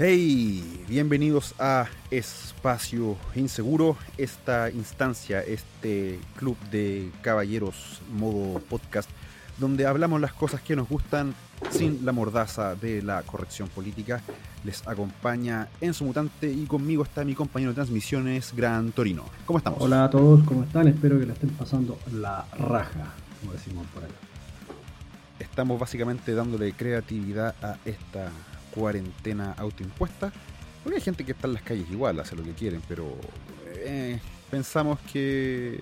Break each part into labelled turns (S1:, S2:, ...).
S1: Hey, bienvenidos a Espacio Inseguro, esta instancia, este club de caballeros modo podcast, donde hablamos las cosas que nos gustan sin la mordaza de la corrección política. Les acompaña Enzo Mutante y conmigo está mi compañero de transmisiones, Gran Torino. ¿Cómo estamos?
S2: Hola a todos, ¿cómo están? Espero que la estén pasando la raja, como decimos por ahí.
S1: Estamos básicamente dándole creatividad a esta cuarentena autoimpuesta. Porque hay gente que está en las calles igual, hace lo que quieren, pero eh, pensamos que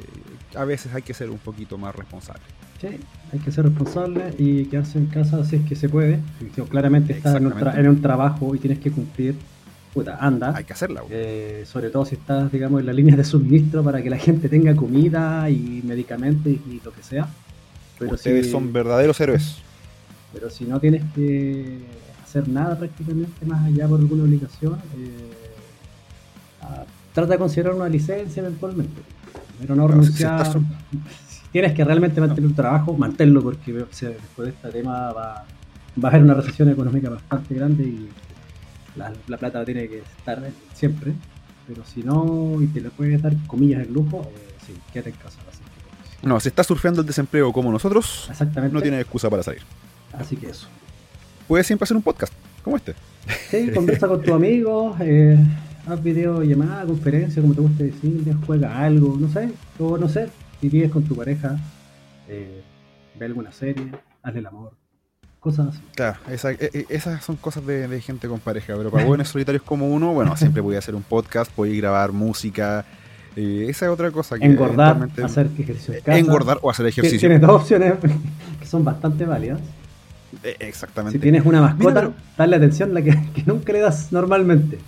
S1: a veces hay que ser un poquito más responsable.
S2: Sí, hay que ser responsable y quedarse en casa si es que se puede. Si claramente estás en un, en un, trabajo y tienes que cumplir, puta, anda.
S1: Hay que hacerla.
S2: Eh, sobre todo si estás, digamos, en la línea de suministro para que la gente tenga comida y medicamentos y, lo que sea.
S1: Pero Ustedes son verdaderos héroes.
S2: Pero si no tienes que hacer nada prácticamente más allá por alguna obligación, eh, trata de considerar una licencia eventualmente, pero no, renunciar. Si, tienes que realmente mantener un trabajo, manténlo porque después de este tema va, va a haber una recesión económica bastante grande y la, plata tiene que estar siempre. Pero si no, y te le puedes dar comillas el lujo, eh, sí, quédate en casa.
S1: no, si estás surfeando el desempleo como nosotros, no tienes excusa para salir.
S2: Así que eso
S1: puedes siempre hacer un podcast como este.
S2: Sí, conversa con tus amigos, eh, haz llamada, conferencia, como te guste decir, juega algo, no sé, o no sé, si vives con tu pareja, eh, ve alguna serie, hazle el amor, cosas así.
S1: Claro, e, e, esas son cosas de, gente con pareja, pero para buenos solitarios como uno, bueno, siempre voy a hacer un podcast, puedes grabar música. Eh, esa es otra cosa que
S2: engordar, hacer ejercicio.
S1: engordar o hacer ejercicio.
S2: Tienes dos opciones que son bastante válidas.
S1: Eh, exactamente.
S2: Si tienes una mascota, dale atención la que, nunca le das normalmente.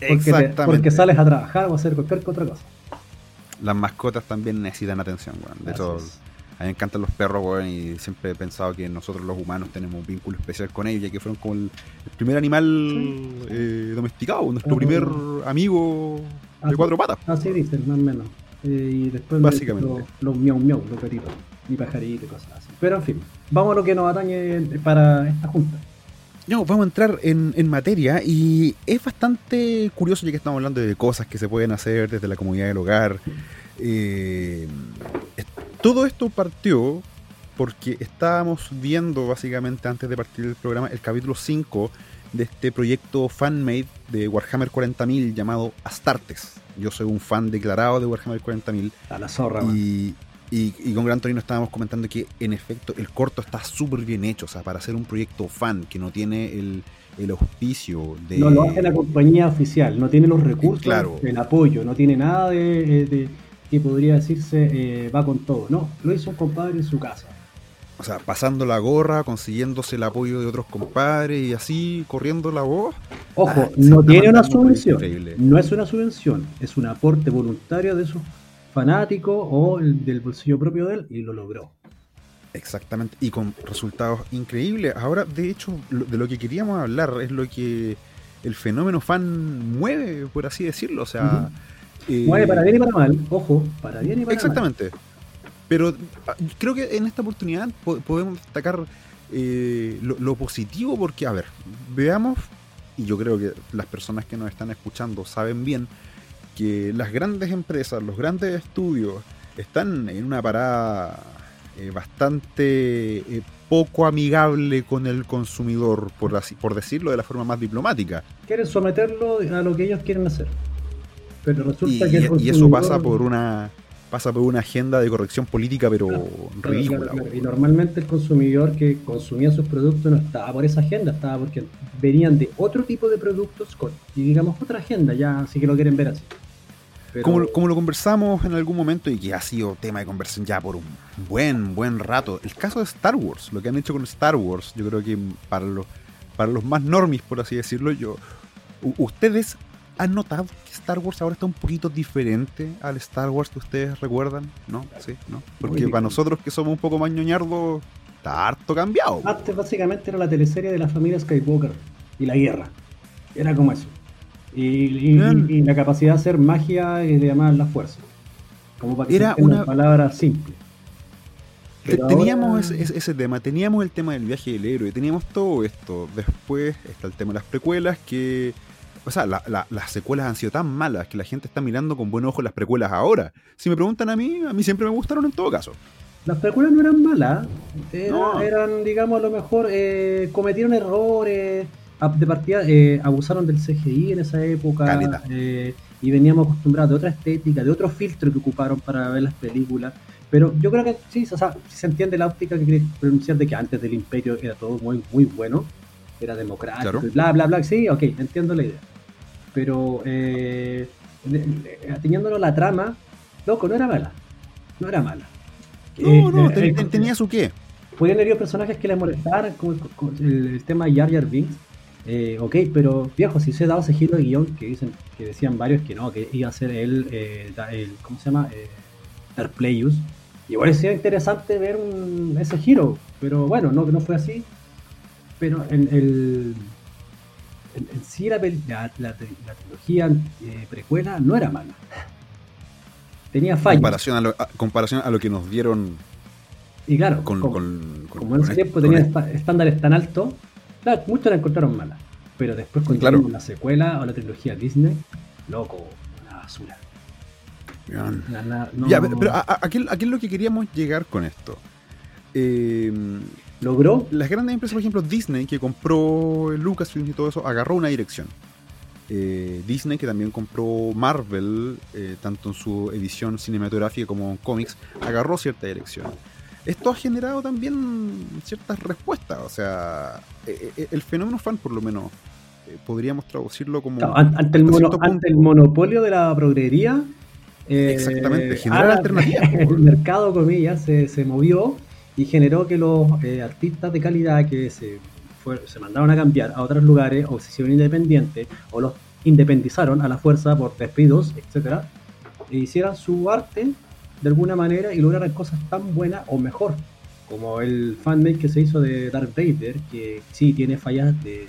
S2: Porque, Exactamente. porque sales a trabajar o a hacer cualquier otra cosa.
S1: Las mascotas también necesitan atención, De hecho, a mí me encantan los perros, y siempre he pensado que nosotros los humanos tenemos un vínculo especial con ellos, ya que fueron como el, primer animal eh, domesticado, nuestro primer amigo de cuatro patas.
S2: Así dicen, más o menos. Eh, y después
S1: Básicamente.
S2: Los, los miau miau, los gatitos, y pajaritos y cosas así. Pero en fin, vamos a lo que nos atañe para esta junta.
S1: No, vamos a entrar en, materia y es bastante curioso ya que estamos hablando de cosas que se pueden hacer desde la comunidad del hogar. Eh, todo esto partió porque estábamos viendo básicamente antes de partir del programa el capítulo 5 de este proyecto fanmade de Warhammer 40.000 llamado Astartes. Yo soy un fan declarado de Warhammer 40.000.
S2: A la zorra,
S1: y, y, con Gran Torino estábamos comentando que en efecto el corto está súper bien hecho, o sea, para hacer un proyecto fan que no tiene el, auspicio de...
S2: No lo hace la compañía oficial, no tiene los recursos, el apoyo, no tiene nada de, que podría decirse eh, va con todo, no, lo hizo un compadre en su casa.
S1: O sea, pasando la gorra, consiguiéndose el apoyo de otros compadres y así corriendo la voz.
S2: Ojo, ah, no tiene una subvención. No es una subvención, es un aporte voluntario de sus fanático o el del bolsillo propio de él y lo logró.
S1: Exactamente, y con resultados increíbles. Ahora, de hecho, de lo que queríamos hablar es lo que el fenómeno fan mueve, por así decirlo. O sea,
S2: eh, mueve para bien y para mal, ojo, para bien y para
S1: exactamente. mal. Exactamente. Pero ah, creo que en esta oportunidad podemos destacar eh, lo, lo positivo, porque, a ver, veamos, y yo creo que las personas que nos están escuchando saben bien que las grandes empresas, los grandes estudios, están en una parada eh, bastante eh, poco amigable con el consumidor, por, así, por decirlo de la forma más diplomática.
S2: Quieren someterlo a lo que ellos quieren hacer. Pero resulta
S1: y,
S2: que
S1: y eso pasa por una pasa por una agenda de corrección política, pero ridícula.
S2: y normalmente el consumidor que consumía sus productos no estaba por esa agenda, estaba porque venían de otro tipo de productos con, y digamos, otra agenda, ya así que lo quieren ver así.
S1: Como, lo conversamos en algún momento y que ha sido tema de conversación ya por un buen, buen rato, el caso de Star Wars, lo que han hecho con Star Wars, yo creo que para los, para los más normis, por así decirlo, yo, ustedes han notado que Star Wars ahora está un poquito diferente al Star Wars que ustedes recuerdan, ¿no? Sí, ¿no? Porque para nosotros que somos un poco más ñoñardos, está harto cambiado.
S2: Antes básicamente era la teleserie de la familia Skywalker y la guerra. Era como eso. Y, la capacidad de hacer magia que le llamaban la fuerza. Como para que
S1: era una
S2: palabra simple.
S1: teníamos ese, tema, teníamos el tema del viaje del héroe, teníamos todo esto. Después está el tema de las precuelas que... O sea, las secuelas han sido tan malas que la gente está mirando con buen ojo las precuelas ahora. Si me preguntan a mí, a mí siempre me gustaron en todo caso.
S2: Las precuelas no eran malas, eran, digamos, a lo mejor eh, cometieron errores, de partida eh, abusaron del CGI en esa época eh, y veníamos acostumbrados de otra estética, de otro filtro que ocuparon para ver las películas. Pero yo creo que sí, o sea, se entiende la óptica que quiere pronunciar de que antes del imperio era todo muy, muy bueno, era democrático, bla, bla, bla. Sí, ok, entiendo la idea. Pero eh, ateniéndolo la trama, loco, no era mala. No era mala.
S1: No, no, eh, eh, tenía su qué.
S2: Podían haber personajes que le molestaran, como el, tema de Jar Jar Binks. Eh, ok, pero viejo, si se ha dado ese giro de guion que dicen que decían varios que no, que iba a ser el, el ¿cómo se llama? Eh, Playus Igual sería interesante ver ese giro, pero bueno, no, no fue así. Pero en, el, en, sí la, la, trilogía eh, precuela no era mala. Tenía fallas.
S1: Comparación a lo, comparación a lo que nos dieron.
S2: Y claro, con, como, en ese tiempo tenía estándares tan altos, muchos la encontraron mala. Pero después con claro. la secuela o la trilogía Disney, loco, una basura
S1: ya, pero, a, qué, es lo que queríamos llegar con esto? Em,
S2: ¿Logró?
S1: Las grandes empresas, por ejemplo, Disney, que compró Lucasfilm y todo eso, agarró una dirección. Eh, Disney, que también compró Marvel, eh, tanto en su edición cinematográfica como en cómics, agarró cierta dirección. Esto ha generado también ciertas respuestas. O sea, eh, el fenómeno fan, por lo menos, podríamos traducirlo como.
S2: ante, el ante, el monopolio de la progrería,
S1: Exactamente, eh, generar alternativas.
S2: El mercado, comillas, se, se movió y generó que los eh, artistas de calidad que se, se mandaron a cambiar a otros lugares o se hicieron independientes o los independizaron a la fuerza por despidos, etcétera, e hicieran su arte de alguna manera y lograran cosas tan buenas o mejor, como el fanmake que se hizo de Darth Vader, que sí tiene fallas de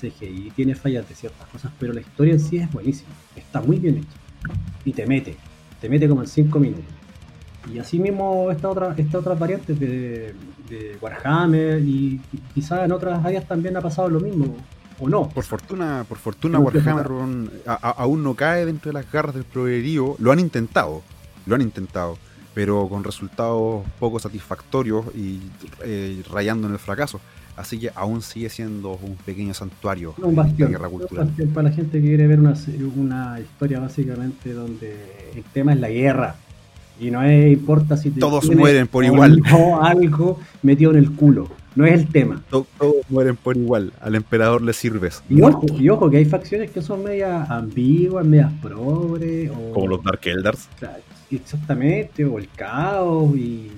S2: CGI, tiene fallas de ciertas cosas, pero la historia en sí es buenísima, está muy bien hecha y te mete te mete como en 5 minutos. Y así mismo esta otra, esta otras variantes de, Warhammer y, quizás en otras áreas también ha pasado lo mismo, o no.
S1: Por fortuna, por fortuna Warhammer aún no cae dentro de las garras del progrerío. Lo han intentado, lo han intentado, pero con resultados poco satisfactorios y eh, rayando en el fracaso. Así que aún sigue siendo un pequeño santuario
S2: un bastión, guerra cultural. para la gente que quiere ver una, una historia básicamente donde el tema es la guerra. Y no importa si
S1: todos mueren por igual.
S2: O algo metido en el culo. No es el tema.
S1: Todos, mueren por igual. Al emperador le sirves.
S2: Y ojo, y ojo, que hay facciones que son medias ambiguas, medias progres.
S1: Como los Dark Eldars.
S2: Exactamente, o el caos. Y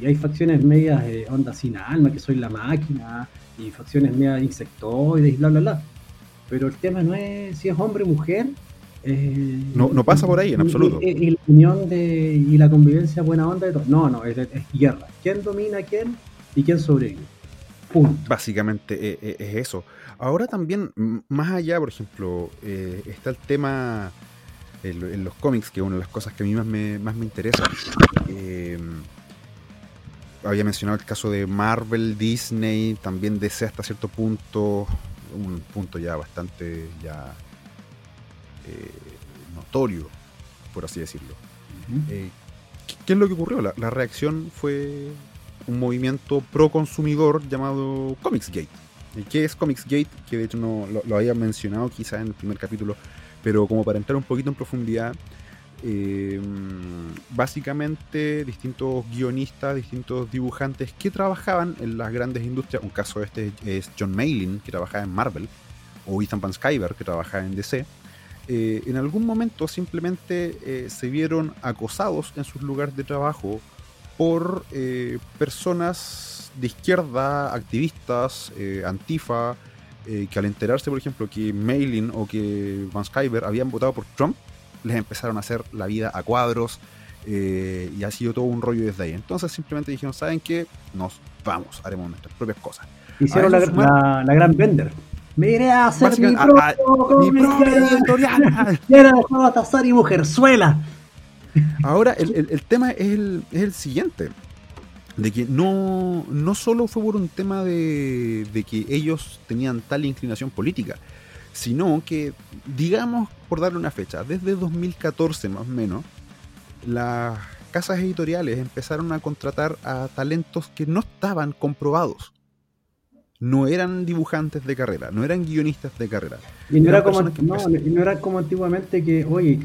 S2: y hay facciones medias eh, onda sin alma, que soy la máquina, y facciones medias insectoides y bla, bla, bla. Pero el tema no es si es hombre o mujer.
S1: Eh, no, no pasa por ahí en absoluto.
S2: Y, la unión de, y la convivencia buena onda de todo. No, no, es, guerra. ¿Quién domina a quién y quién sobrevive?
S1: Punto. Básicamente eh, eh, es, eso. Ahora también, más allá, por ejemplo, está el tema en, los cómics, que es una de las cosas que a mí más me, más me interesa había mencionado el caso de Marvel, Disney, también DC hasta cierto punto, un punto ya bastante ya eh, notorio, por así decirlo. Eh, ¿Qué es lo que ocurrió? La, reacción fue un movimiento pro consumidor llamado Comicsgate. ¿Qué es Comicsgate? Que de hecho no lo, lo había mencionado quizás en el primer capítulo, pero como para entrar un poquito en profundidad, eh, básicamente distintos guionistas, distintos dibujantes que trabajaban en las grandes industrias. Un caso este es John Maylin, que trabajaba en Marvel, o Ethan Van Skyver, que trabajaba en DC. Eh, en algún momento simplemente eh, se vieron acosados en sus lugares de trabajo por personas de izquierda, activistas, antifa, que al enterarse, por ejemplo, que Maylin o que Van Skyver habían votado por Trump, les empezaron a hacer la vida a cuadros eh, y ha sido todo un rollo desde ahí. Entonces simplemente dijeron, ¿saben qué? Nos vamos, haremos nuestras propias cosas.
S2: Hicieron la, gran vender. Me iré a hacer mi propio editorial. y Mujerzuela.
S1: Ahora, el, tema es el, es el, siguiente. De que no, no solo fue por un tema de, de que ellos tenían tal inclinación política, sino que, digamos, por darle una fecha, desde 2014 más o menos, las casas editoriales empezaron a contratar a talentos que no estaban comprobados. No eran dibujantes de carrera, no eran guionistas de carrera.
S2: Y no, era como, no, era como, antiguamente que, oye,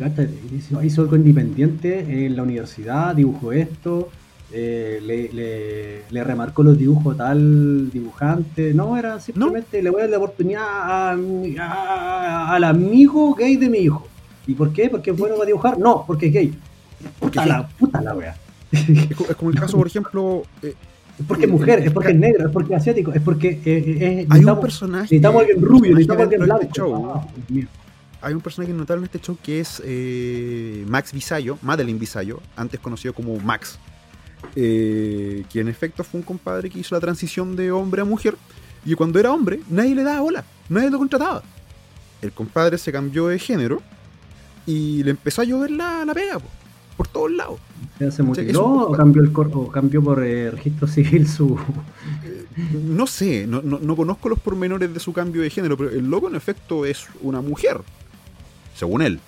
S2: hizo algo independiente en la universidad, dibujó esto, eh, le, le, remarcó los dibujos tal dibujante. No, era simplemente le voy a dar la oportunidad al amigo gay de mi hijo. ¿Y por qué? ¿Porque es bueno para dibujar? No, porque es gay. Puta la, puta la wea.
S1: Es como el caso, por ejemplo.
S2: Eh, es porque es mujer, es porque es negro, es porque es asiático, es porque eh,
S1: hay un personaje.
S2: Necesitamos alguien rubio, necesitamos alguien blanco. Este show,
S1: ah, hay un personaje notable en este show que es Max Visayo, Madeline Visayo, antes conocido como Max. Eh, que en efecto fue un compadre que hizo la transición de hombre a mujer, y cuando era hombre nadie le daba bola, nadie lo contrataba. El compadre se cambió de género y le empezó a llover la, la pega, por todos lados.
S2: ¿Se mutiló o, cambió el o cambió por eh, registro civil su...?
S1: Eh, no sé, no, no, conozco los pormenores de su cambio de género, pero el loco en efecto es una mujer, según él.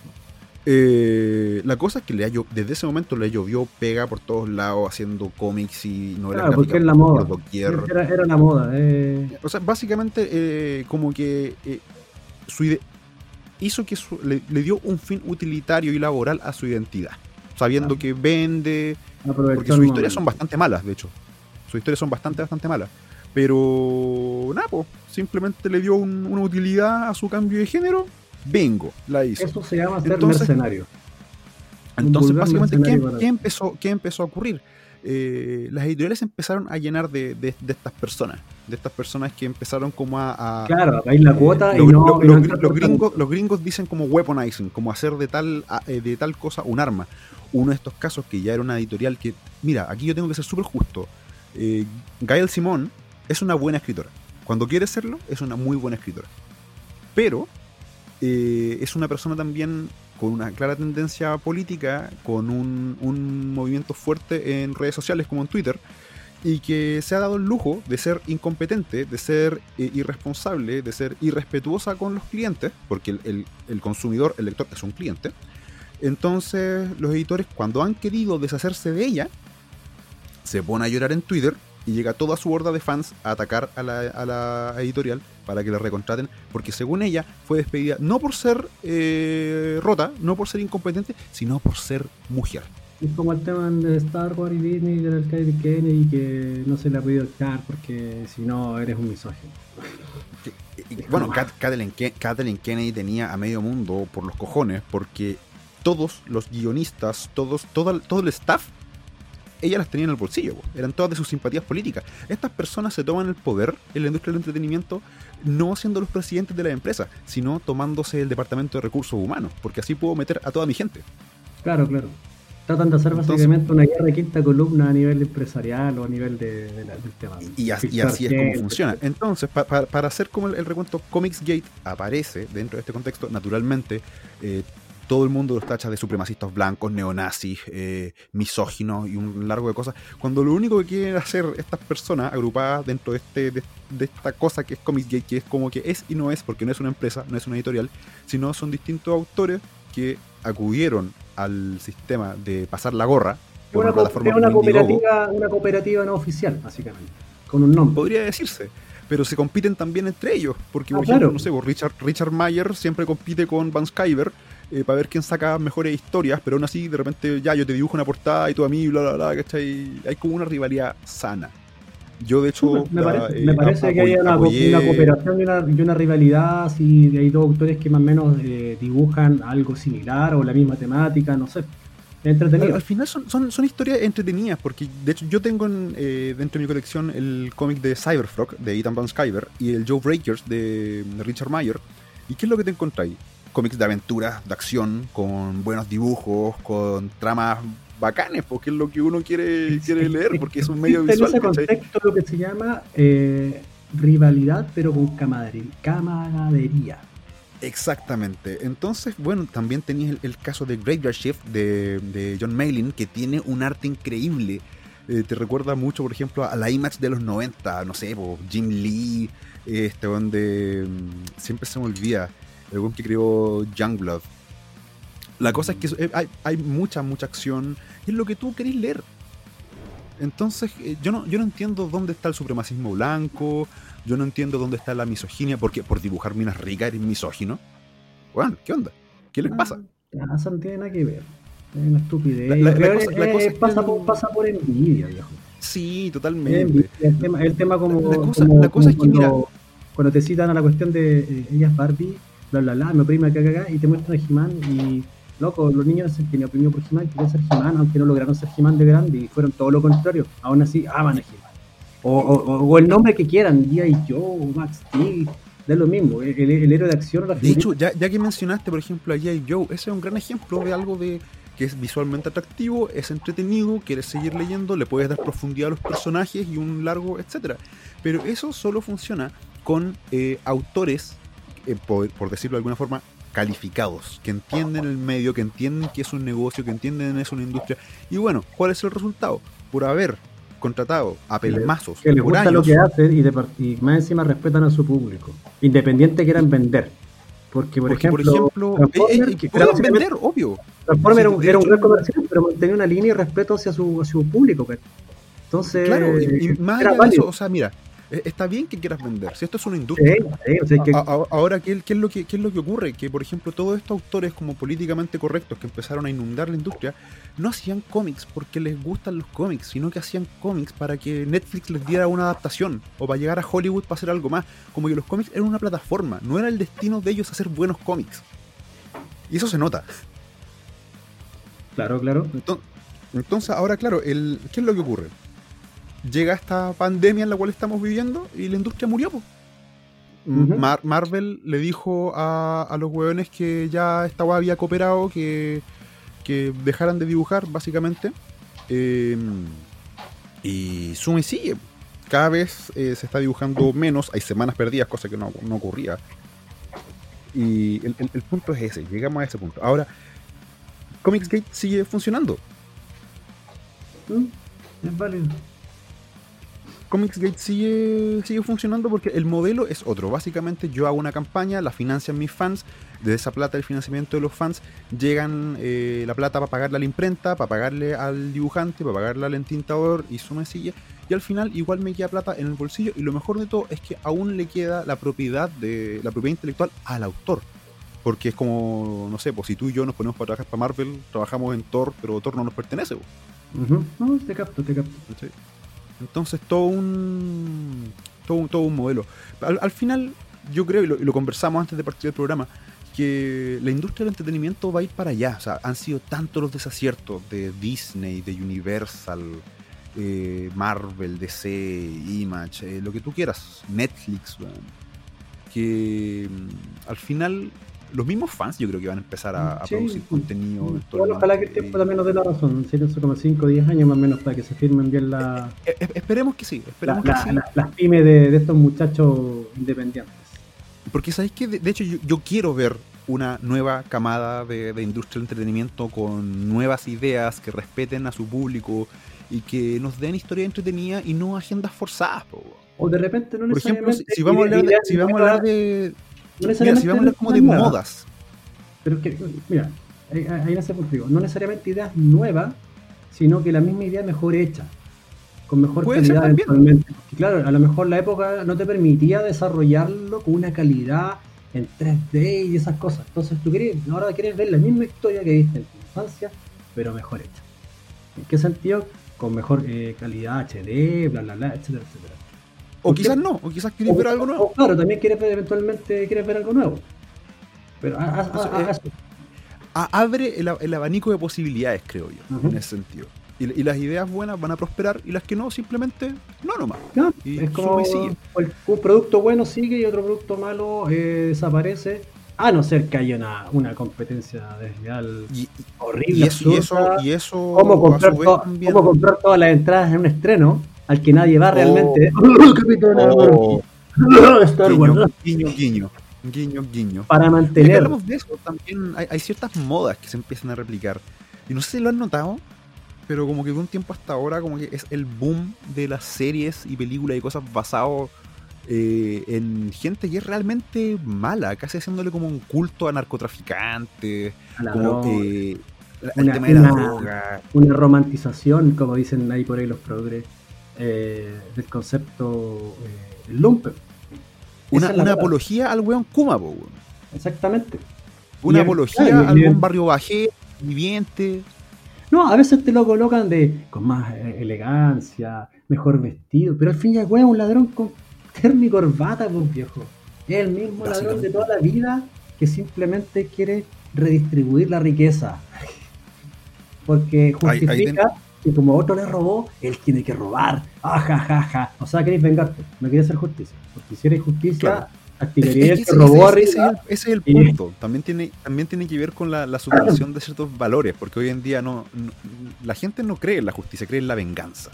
S1: Eh, la cosa es que le desde ese momento le llovió pega por todos lados haciendo cómics y
S2: novelas claro, porque es la moda. Era, era, la moda. Eh.
S1: O sea, básicamente eh, como que su hizo que le, dio un fin utilitario y laboral a su identidad, sabiendo que vende, porque sus historias son bastante malas, de hecho. Sus historias son bastante, bastante malas. Pero nada, pues, simplemente le dio una utilidad a su cambio de género Bingo, la hizo.
S2: Eso se llama ser mercenario.
S1: Entonces, básicamente, ¿qué, empezó, ¿qué empezó a ocurrir? Eh, las editoriales empezaron a llenar de, estas personas, de estas personas que empezaron como a...
S2: claro, ahí la cuota
S1: y no, los, gringos, los gringos dicen como weaponizing, como hacer de tal, eh, de tal cosa un arma. Uno de estos casos que ya era una editorial que, mira, aquí yo tengo que ser súper justo. Eh, Gail Simón es una buena escritora. Cuando quiere serlo, es una muy buena escritora. Pero eh, es una persona también con una clara tendencia política, con un, movimiento fuerte en redes sociales como en Twitter, y que se ha dado el lujo de ser incompetente, de ser eh, irresponsable, de ser irrespetuosa con los clientes, porque el, el, consumidor, el lector, es un cliente. Entonces los editores cuando han querido deshacerse de ella, se pone a llorar en Twitter y llega toda su horda de fans a atacar a la, a la editorial para que la recontraten, porque según ella fue despedida no por ser eh, rota, no por ser incompetente, sino por ser mujer.
S2: Es como el tema de Star Wars y Disney del alcalde Kennedy que no se le ha podido echar porque si no eres un misógino.
S1: Bueno, Kathleen, Kennedy tenía a medio mundo por los cojones porque todos los guionistas, todos, todo, todo el staff ella las tenía en el bolsillo, eran todas de sus simpatías políticas. Estas personas se toman el poder en la industria del entretenimiento no siendo los presidentes de la empresa, sino tomándose el departamento de recursos humanos, porque así puedo meter a toda mi gente.
S2: Claro, claro. Tratan de hacer básicamente una guerra de quinta columna a nivel empresarial o a nivel de, del tema.
S1: Y, así, es como funciona. Entonces, para hacer como el, recuento, Comics Gate aparece dentro de este contexto, naturalmente, eh, todo el mundo los tacha de supremacistas blancos, neonazis, eh, misóginos y un largo de cosas, cuando lo único que quieren hacer estas personas agrupadas dentro de, este, de, esta cosa que es Comics Gate, que es como que es y no es, porque no es una empresa, no es una editorial, sino son distintos autores que acudieron al sistema de pasar la gorra
S2: por una, plataforma una cooperativa, una cooperativa no oficial, básicamente, con un nombre.
S1: Podría decirse pero se compiten también entre ellos. Porque, ah, por ejemplo, no sé, pues, Richard, Richard Mayer siempre compite con Van Skyver eh, para ver quién saca mejores historias, pero aún así, de repente, ya yo te dibujo una portada y tú a mí, bla, bla, bla, ¿cachai? Hay como una rivalidad sana. Yo, de hecho.
S2: Me, parece, eh, que hay una, cooperación y una, rivalidad. Si hay dos autores que más o menos eh, dibujan algo similar o la misma temática, no sé. Entretenido.
S1: Al, final son, son, historias entretenidas, porque de hecho yo tengo dentro de mi colección el cómic de Cyberfrog de Ethan Van Skyver y el Joe Breakers de Richard Mayer. ¿Y qué es lo que te encontráis? Cómics de aventura, de acción, con buenos dibujos, con tramas bacanes, porque es lo que uno quiere, quiere leer, porque es un medio visual.
S2: En ese contexto lo que se llama eh, rivalidad, pero con camaradería.
S1: Exactamente. Entonces, bueno, también tenías el, caso de Graveyard Shift de, de John Maylin, que tiene un arte increíble. eh, te recuerda mucho, por ejemplo, a la IMAX de los 90, no sé, Jim Lee, este donde mm, siempre se me olvida, el buen que creó Youngblood. La cosa es que eh, hay, hay, mucha, mucha acción es lo que tú querés leer. Entonces, eh, yo, no, yo no entiendo dónde está el supremacismo blanco, yo no entiendo dónde está la misoginia, porque por dibujar minas ricas eres misógino. Bueno, ¿qué onda? ¿Qué les pasa?
S2: Ah, eso no tiene nada que ver. Es una estupidez. La, cosa, pasa, por, pasa, por, envidia, viejo.
S1: Sí, totalmente.
S2: El tema, el tema como. La cosa, como, es que, cuando, mira. Cuando te citan a la cuestión de eh, ella es Barbie, bla, bla, bla, me oprime acá, acá, y te muestran a He-Man y. Loco, los niños que me oprimió por He-Man querían ser He-Man, aunque no lograron ser He-Man de grande y fueron todo lo contrario. Aún así, aman a He-Man. O, o, o, el nombre que quieran, G.I. Joe, Max Steel, es lo mismo, el, el, héroe de acción.
S1: de hecho, ya, ya, que mencionaste, por ejemplo, a G.I. Joe, ese es un gran ejemplo de algo de que es visualmente atractivo, es entretenido, quieres seguir leyendo, le puedes dar profundidad a los personajes y un largo, etcétera. Pero eso solo funciona con eh, autores, eh, por, por, decirlo de alguna forma, calificados, que entienden el medio, que entienden que es un negocio, que entienden que es una industria. Y bueno, ¿cuál es el resultado? Por haber contratado a pelmazos.
S2: Que les gusta lo que hacen y, de, y, más encima respetan a su público, independiente quieran vender. Porque, por ejemplo,
S1: por ejemplo eh, eh, vender, obvio.
S2: Transformer era, un, era un gran comercial, pero mantenía una línea de respeto hacia su, hacia su público. Entonces,
S1: claro, y, más allá de eso, o sea, mira, eh, está bien que quieras vender, si esto es una industria. ahora, ¿qué, es lo que, es lo que ocurre? Que, por ejemplo, todos estos autores como políticamente correctos que empezaron a inundar la industria, no hacían cómics porque les gustan los cómics, sino que hacían cómics para que Netflix les diera una adaptación o para llegar a Hollywood para hacer algo más. Como que los cómics eran una plataforma, no era el destino de ellos hacer buenos cómics. Y eso se nota.
S2: Claro, claro.
S1: Entonces, ahora, claro, el, ¿qué es lo que ocurre? Llega esta pandemia en la cual estamos viviendo y la industria murió. Marvel le dijo a, los hueones que ya esta había cooperado, que, que dejaran de dibujar, básicamente. Em, y suma y sigue. Cada vez eh, se está dibujando menos, hay semanas perdidas, cosa que no, ocurría. Y el, punto es ese, llegamos a ese punto. Ahora, Comicsgate sigue funcionando.
S2: Mm, es válido.
S1: Comicsgate sigue, sigue funcionando porque el modelo es otro. Básicamente yo hago una campaña, la financian mis fans, de esa plata del financiamiento de los fans llegan eh, la plata para pagarle a la imprenta, para pagarle al dibujante, para pagarle al entintador y su mesilla. Y al final igual me queda plata en el bolsillo y lo mejor de todo es que aún le queda la propiedad de la propiedad intelectual al autor. Porque es como, no sé, pues si tú y yo nos ponemos para trabajar para Marvel, trabajamos en Thor, pero Thor no nos pertenece.
S2: No, te capto, te capto.
S1: Entonces todo un todo, todo un modelo. Al, final, yo creo, y lo, conversamos antes de partir del programa, que la industria del entretenimiento va a ir para allá. O sea, han sido tantos los desaciertos de Disney, de Universal, eh, Marvel, DC, Image, eh, lo que tú quieras, Netflix, que mm, al final los mismos fans yo creo que van a empezar a, producir contenido.
S2: Bueno, ojalá que el tiempo también nos dé la razón, como 5 o 10 años más o menos para que se firmen bien la...
S1: Eh, eh, esperemos que sí, esperemos
S2: que sí. las pymes de, estos muchachos independientes.
S1: Porque sabéis que de, hecho yo, quiero ver una nueva camada de, industria del entretenimiento con nuevas ideas que respeten a su público y que nos den historia entretenida y no agendas forzadas.
S2: O de repente no
S1: Por ejemplo, si, vamos a hablar de, si vamos a hablar de no necesariamente si vamos a hablar como de modas.
S2: Pero que, mira, ahí, por qué No necesariamente ideas nuevas, sino que la misma idea mejor hecha. Con mejor calidad eventualmente. claro, a lo mejor la época no te permitía desarrollarlo con una calidad en 3D y esas cosas. Entonces tú quieres, ahora quieres ver la misma historia que viste en tu infancia, pero mejor hecha. ¿En qué sentido? Con mejor eh, calidad HD, bla, bla, bla, etcétera, etcétera.
S1: O quizás no, o quizás quieres ver algo nuevo.
S2: claro, también quieres ver, eventualmente quieres ver algo nuevo. Pero
S1: abre el, abanico de posibilidades, creo yo, en ese sentido. Y, las ideas buenas van a prosperar y las que no, simplemente no nomás.
S2: y es como un producto bueno sigue y otro producto malo eh, desaparece. A no ser que haya una, una competencia desleal horrible.
S1: Y eso, y eso, y eso
S2: ¿Cómo comprar, comprar todas las entradas en un estreno? Al que nadie va realmente.
S1: Oh. Star Wars. Guiño, guiño, guiño, guiño.
S2: Para mantener.
S1: hablamos de eso, también hay, ciertas modas que se empiezan a replicar. Y no sé si lo han notado, pero como que de un tiempo hasta ahora, como que es el boom de las series y películas y cosas basados eh, en gente que es realmente mala, casi haciéndole como un culto a narcotraficantes, como
S2: eh, una, tema de la droga. Una romantización, como dicen ahí por ahí los progres, eh, del concepto eh, lumpen.
S1: Una, apología al weón Kuma,
S2: Exactamente.
S1: Una apología al buen barrio bajé, viviente.
S2: No, a veces te lo colocan de con más elegancia, mejor vestido, pero al fin y al cabo es un ladrón con terno y corbata, pues viejo. Es el mismo ladrón de toda la vida que simplemente quiere redistribuir la riqueza. Porque justifica que como otro le robó, él tiene que robar. Ajajaja. Ah, o sea, queréis vengarte. No queréis hacer justicia. Porque si eres justicia, activaría el que robó arriba.
S1: Ese, es el punto. También tiene, también tiene que ver con la, la de ciertos valores. Porque hoy en día no, la gente no cree en la justicia, cree en la venganza.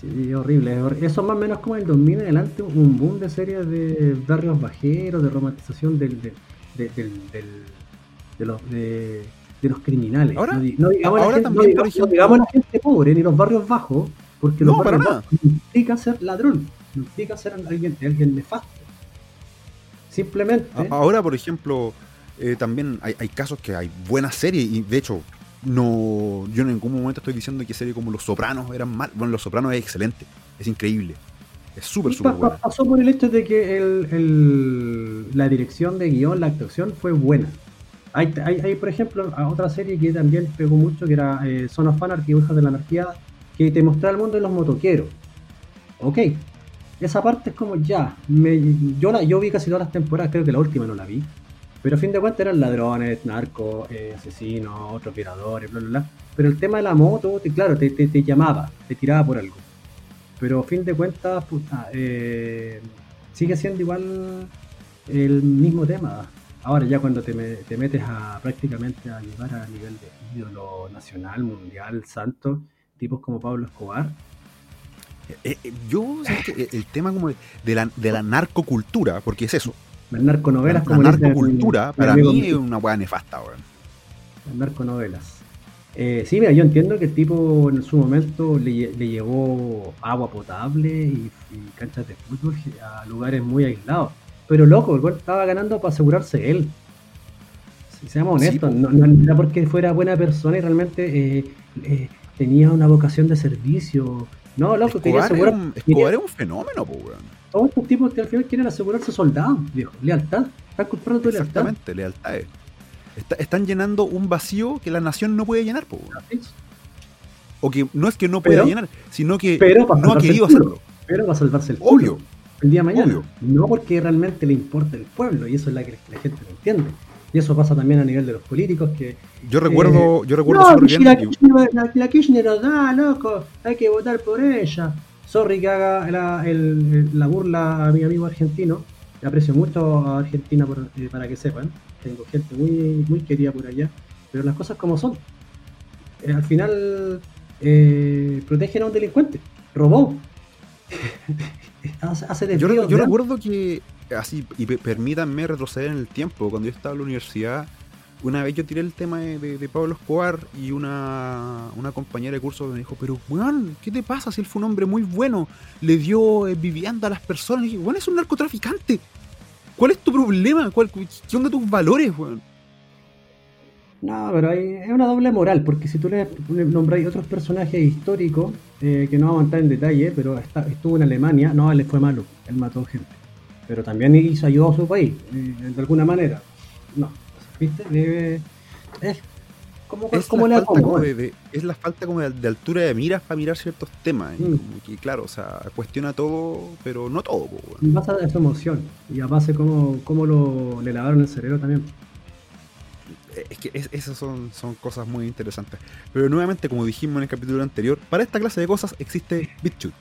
S2: Sí, horrible. Eso más o menos como el 2000 en adelante, un boom de series de barrios bajeros, de romantización del, del, del, de, los, de, los criminales.
S1: Ahora, no, digamos, ahora también,
S2: la gente pobre ni los barrios bajos, porque los barrios bajos no implica ser ladrón, no implica ser alguien, alguien nefasto. Simplemente.
S1: Ahora, por ejemplo, eh, también hay, hay, casos que hay buenas series y de hecho no yo en ningún momento estoy diciendo que series como Los Sopranos eran mal. Bueno, Los Sopranos es excelente, es increíble. Es súper, súper bueno.
S2: Pasó por el hecho de que el, la dirección de guion, la actuación fue buena. Hay, hay, por ejemplo, otra serie que también pegó mucho, que era eh, Son of Anarchy, Hijas de la Anarquía, que te mostraba el mundo de los motoqueros. Ok, esa parte es como ya. Me, yo, la, yo vi casi todas las temporadas, creo que la última no la vi. Pero a fin de cuentas eran ladrones, narcos, eh, asesinos, otros violadores, bla, bla, bla. Pero el tema de la moto, claro, te, te, llamaba, te tiraba por algo. Pero a fin de cuentas, puta, eh, sigue siendo igual el mismo tema. Ahora ya cuando te, te, metes a prácticamente a llevar a nivel de ídolo nacional, mundial, santo, tipos como Pablo Escobar.
S1: Eh, yo sé que el tema como de la, de la narcocultura, porque es eso,
S2: las narconovelas,
S1: la, narcocultura, para mí es una hueá nefasta, weón.
S2: Las narconovelas. Eh, sí, mira, yo entiendo que el tipo en su momento le, llevó agua potable y, canchas de fútbol a lugares muy aislados. Pero loco, el gol estaba ganando para asegurarse él. Si seamos honestos, no, era porque fuera buena persona y realmente eh, eh, tenía una vocación de servicio. No, loco, quería asegurar.
S1: Escobar es un fenómeno, pues, weón
S2: todos estos tipos que al final quieren asegurarse soldados, viejo. Lealtad. Están comprando tu
S1: lealtad. Exactamente, lealtad. están llenando un vacío que la nación no puede llenar, po. O que no es que no pueda llenar, sino que no ha querido hacerlo.
S2: Pero va a salvarse el Obvio. El día de mañana. No porque realmente le importa el pueblo, y eso es la que la gente no entiende. Y eso pasa también a nivel de los políticos que...
S1: Yo recuerdo, yo recuerdo
S2: no, bien, la, Kirchner, la, la Kirchner da, loco, hay que votar por ella sorry que haga la, burla a mi amigo argentino. aprecio mucho a Argentina eh, para que sepan. Tengo gente muy, muy querida por allá. Pero las cosas como son. Eh, al final eh, protegen a un delincuente. Robó.
S1: yo, yo recuerdo que, así, y permítanme retroceder en el tiempo, cuando yo estaba en la universidad, una vez yo tiré el tema de, Pablo Escobar y una, compañera de curso me dijo, pero weón, ¿qué te pasa si él fue un hombre muy bueno? Le dio eh, vivienda a las personas. Y dije, weón, es un narcotraficante. ¿Cuál es tu problema? ¿Cuál, ¿Qué onda tus valores, weón?
S2: No, pero hay, es una doble moral, porque si tú le, nombras otros personajes históricos, eh, que no vamos a entrar en detalle, pero estuvo en Alemania, no, él fue malo, él mató gente. Pero también hizo ayudó a su país, eh, de alguna manera. No, ¿viste? es como, es como la falta
S1: de, es la falta como de, altura de miras para mirar ciertos temas. Mm. que, claro, o sea, cuestiona todo, pero no todo.
S2: Y pasa de su emoción. Y a base como, como lo, le lavaron el cerebro también.
S1: Es que esas son, son cosas muy interesantes. Pero nuevamente, como dijimos en el capítulo anterior, para esta clase de cosas existe BitChute.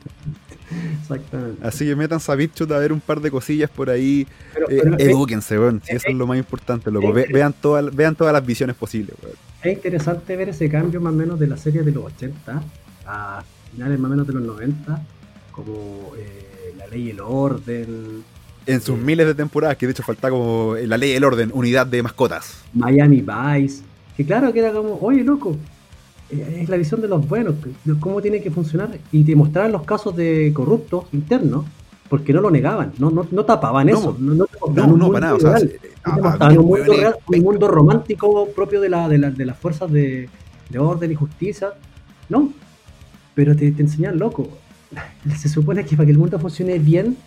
S2: Exactamente.
S1: Así que métanse a BitChute a ver un par de cosillas por ahí. Eh, edúquense, weón. Si eso es lo más importante, loco. vean, todas, vean todas las visiones posibles,
S2: Es interesante ver ese cambio más o menos de la serie de los 80 a finales más o menos de los 90, como eh, la ley y el orden
S1: en sus miles de temporadas, que de hecho falta como la ley del orden, unidad de mascotas.
S2: Miami Vice, que claro que era como, oye loco, eh, es la visión de los buenos, cómo tiene que funcionar y te mostraban los casos de corruptos internos porque no lo negaban, no, no, no tapaban eso, no, no,
S1: no, no para nada. O sea,
S2: un, mundo real, un mundo romántico propio de, la, de, la, de las fuerzas de, de, orden y justicia, no, pero te, te enseñan loco. Se supone que para que el mundo funcione bien,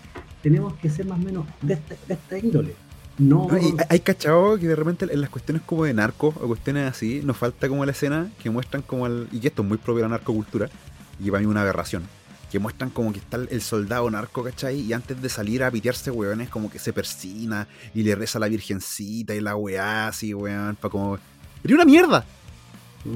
S2: tenemos que ser más o menos de esta, de esta índole. No.
S1: hay cachado que de repente en las cuestiones como de narco o cuestiones así, nos falta como la escena que muestran como el. Y que esto es muy propio de la narcocultura, y para mí una aberración que muestran como que está el soldado narco, ¿cachai? Y antes de salir a pitearse, weón, como que se persina y le reza a la virgencita y la weá así, weón, para como... Sería una mierda.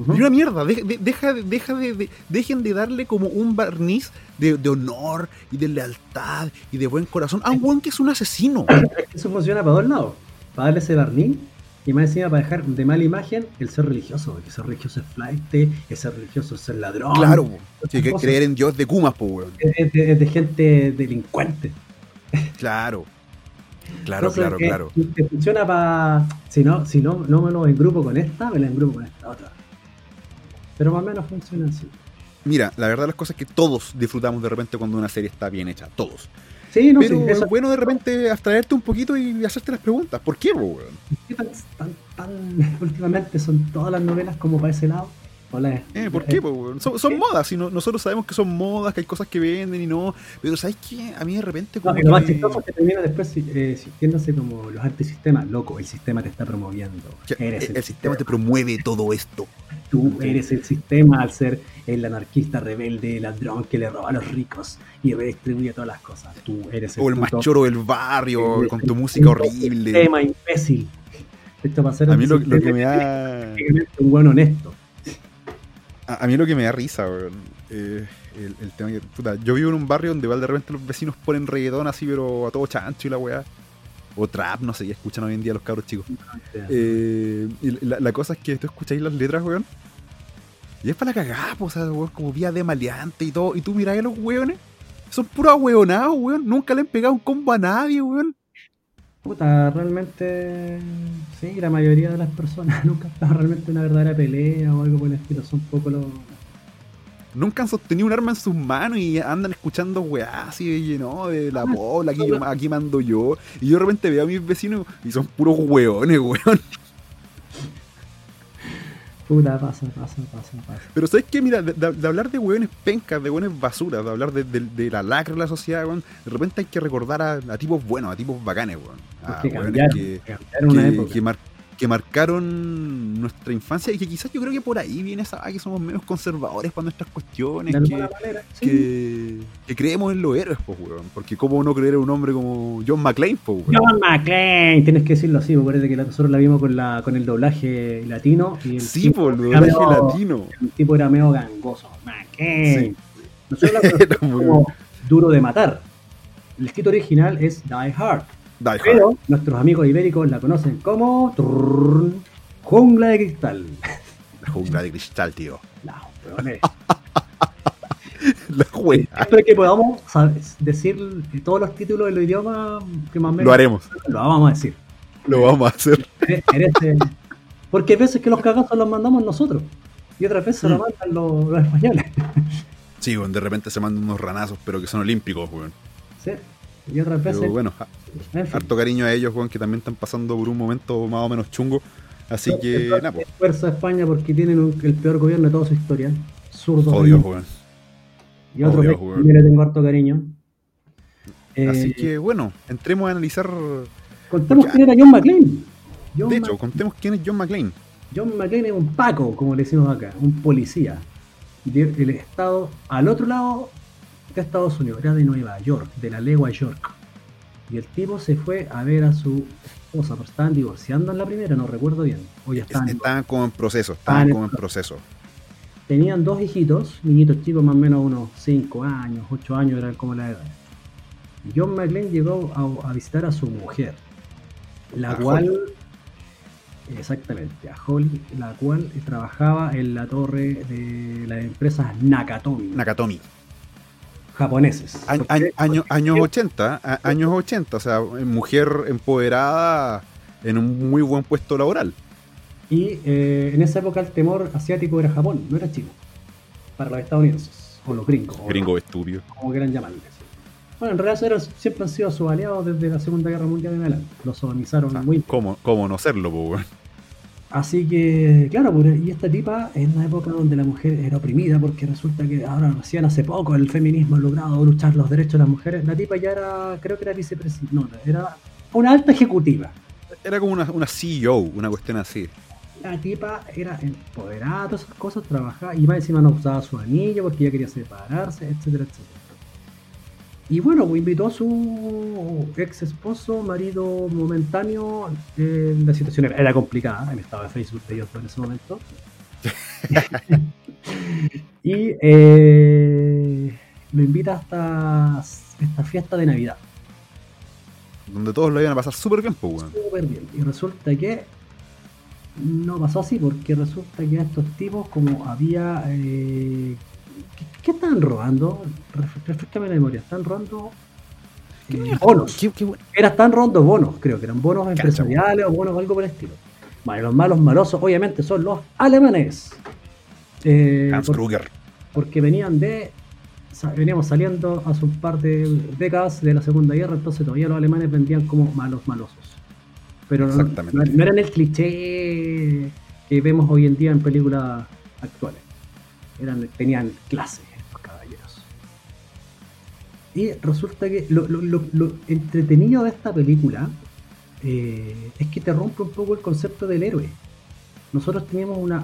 S1: Sería una mierda. deja, deja de, dejen de darle como un barniz de, honor y de lealtad y de buen corazón a un weón que es un asesino.
S2: Eso funciona para dos lados. Para darle ese barniz y más encima para dejar de mala imagen el ser religioso, porque ser religioso es flight, el ser religioso es ser ladrón.
S1: Claro, hay que creer en Dios de Kumas, pues,
S2: de, gente delincuente.
S1: Claro. Claro, claro, claro.
S2: Que funciona para. Si no, si no, no me lo engrupo con esta, me lo engrupo con esta otra. Pero más o menos funciona así.
S1: Mira, la verdad las cosas es que todos disfrutamos de repente cuando una serie está bien hecha, todos.
S2: Sí, no,
S1: Pero es bueno de repente abstraerte un poquito y hacerte las preguntas. ¿Por qué, weón?
S2: tan, tan, últimamente son todas las novelas como para ese lado?
S1: Eh, ¿Por qué, weón? Son, modas, y nosotros sabemos que son modas, que hay cosas que venden y no. Pero ¿sabes qué? A mí de repente.
S2: Como lo más chistoso es que termina después eh, sintiéndose como los antisistemas. Loco, el sistema te está promoviendo.
S1: el, sistema te promueve todo esto.
S2: Tú eres el sistema al ser el anarquista rebelde, el ladrón que le roba a los ricos y redistribuye todas las cosas. Tú eres
S1: el O el machoro del barrio con tu música horrible.
S2: Sistema imbécil. Esto va a ser
S1: a mí lo, que me da.
S2: Un buen honesto.
S1: A, mí lo que me da risa, weón. Eh, el, tema que. Puta, yo vivo en un barrio donde de repente los vecinos ponen reggaetón así, pero a todo chancho y la weá o trap, no sé, qué escuchan hoy en día los cabros chicos. Eh, y la, cosa es que tú escucháis las letras, weón. Y es para la cagada, pues, o sea, weón, como vía de maleante y todo. Y tú miráis a los weones. Son puros weonados, weón. Nunca le han pegado un combo a nadie, weón.
S2: Puta, realmente. Sí, la mayoría de las personas nunca ha estado realmente una verdadera pelea o algo por el estilo. Son poco los
S1: nunca han sostenido un arma en sus manos y andan escuchando weá así ¿no? de la bola, aquí, yo, aquí mando yo. Y yo de repente veo a mis vecinos y son puros weones, weón.
S2: Puta, pasa, pasa, pasa, pasa.
S1: Pero ¿sabes qué? Mira, de, hablar de weones pencas, de weones basuras, de hablar de, la lacra de la sociedad, weón, de repente hay que recordar a, tipos buenos, a tipos bacanes, weón. A
S2: que, una época
S1: que marcaron nuestra infancia y que quizás yo creo que por ahí viene esa que somos menos conservadores para nuestras cuestiones, que, que, creemos en los héroes, pues, weón. Porque cómo no creer en un hombre como John McClane, pues,
S2: weón. John McClane, tienes que decirlo así, me parece que nosotros la vimos con, la, con el doblaje latino. Y el
S1: sí, por el doblaje latino.
S2: El tipo era medio gangoso, McClane. Nosotros la como duro de matar. El escrito original es Die Hard. Pero nuestros amigos ibéricos la conocen como Jungla de Cristal.
S1: La jungla de cristal, tío.
S2: La,
S1: la juega.
S2: Espero que podamos decir todos los títulos de los idiomas que más o menos.
S1: Lo haremos.
S2: Lo vamos a decir.
S1: Lo vamos a hacer.
S2: Porque hay veces que los cagazos los mandamos nosotros. Y otras veces los mm. mandan los, españoles.
S1: Sí, de repente se mandan unos ranazos, pero que son olímpicos, weón.
S2: Sí. Y otras veces.
S1: Pero bueno, harto cariño a ellos, Juan, que también están pasando por un momento más o menos chungo. Así que,
S2: nada, pues. Fuerza España porque tienen el peor gobierno de toda su historia. Zurdo.
S1: Odio, Juan.
S2: Y otro que le tengo harto cariño.
S1: Así eh, que, bueno, entremos a analizar.
S2: Contemos quién era John McClane.
S1: de hecho, contemos quién es John McClane.
S2: John McClane es un Paco, como le decimos acá, un policía del estado al otro lado de Estados Unidos, era de Nueva York, de la legua York. Y el tipo se fue a ver a su esposa, pero estaban divorciando en la primera, no recuerdo bien. O ya estaban,
S1: estaban como en proceso, estaban como en proceso.
S2: Tenían dos hijitos, niñitos chicos más o menos unos 5 años, 8 años eran como la edad. John McLean llegó a, visitar a su mujer, la cual, exactamente, a Holly, la cual trabajaba en la torre de las empresas Nakatomi.
S1: Nakatomi
S2: japoneses.
S1: años 80, años 80, o sea, mujer empoderada en un muy buen puesto laboral.
S2: Y eh, en esa época el temor asiático era Japón, no era China. Para los estadounidenses, o los gringos.
S1: Gringo estúpido.
S2: Como quieran llamarles. Bueno, en realidad siempre han sido sus aliados desde la Segunda Guerra Mundial en adelante. Los sodomizaron muy.
S1: ¿Cómo, ¿Cómo no serlo, pues,
S2: Así que, claro, pues, y esta tipa en una época donde la mujer era oprimida, porque resulta que ahora recién hace poco el feminismo ha logrado luchar los derechos de las mujeres, la tipa ya era, creo que era vicepresidenta, no, era una alta ejecutiva.
S1: Era como una, una CEO, una cuestión así.
S2: La tipa era empoderada, todas esas cosas, trabajaba, y más encima no usaba su anillo porque ella quería separarse, etcétera, etcétera. Y bueno, invitó a su ex esposo, marido momentáneo. Eh, la situación era, complicada, el estado de Facebook de ellos en ese momento. y eh, lo invita hasta esta fiesta de Navidad.
S1: Donde todos lo iban a pasar súper bien, pues,
S2: Súper bien. Y resulta que no pasó así, porque resulta que estos tipos, como había eh, ¿Qué, están robando? Refrescame la memoria. Están robando eh, bonos. ¿Qué, Era, están robando bonos, creo que eran bonos empresariales o bonos algo por el estilo. Bueno, los malos malosos, obviamente, son los alemanes.
S1: Eh, Hans Kruger.
S2: Porque venían de. Veníamos saliendo hace un par de décadas de la Segunda Guerra, entonces todavía los alemanes vendían como malos malosos. Pero no, no eran el cliché que vemos hoy en día en películas actuales eran, tenían clase. Y resulta que lo, entretenido de esta película eh, es que te rompe un poco el concepto del héroe. Nosotros teníamos una,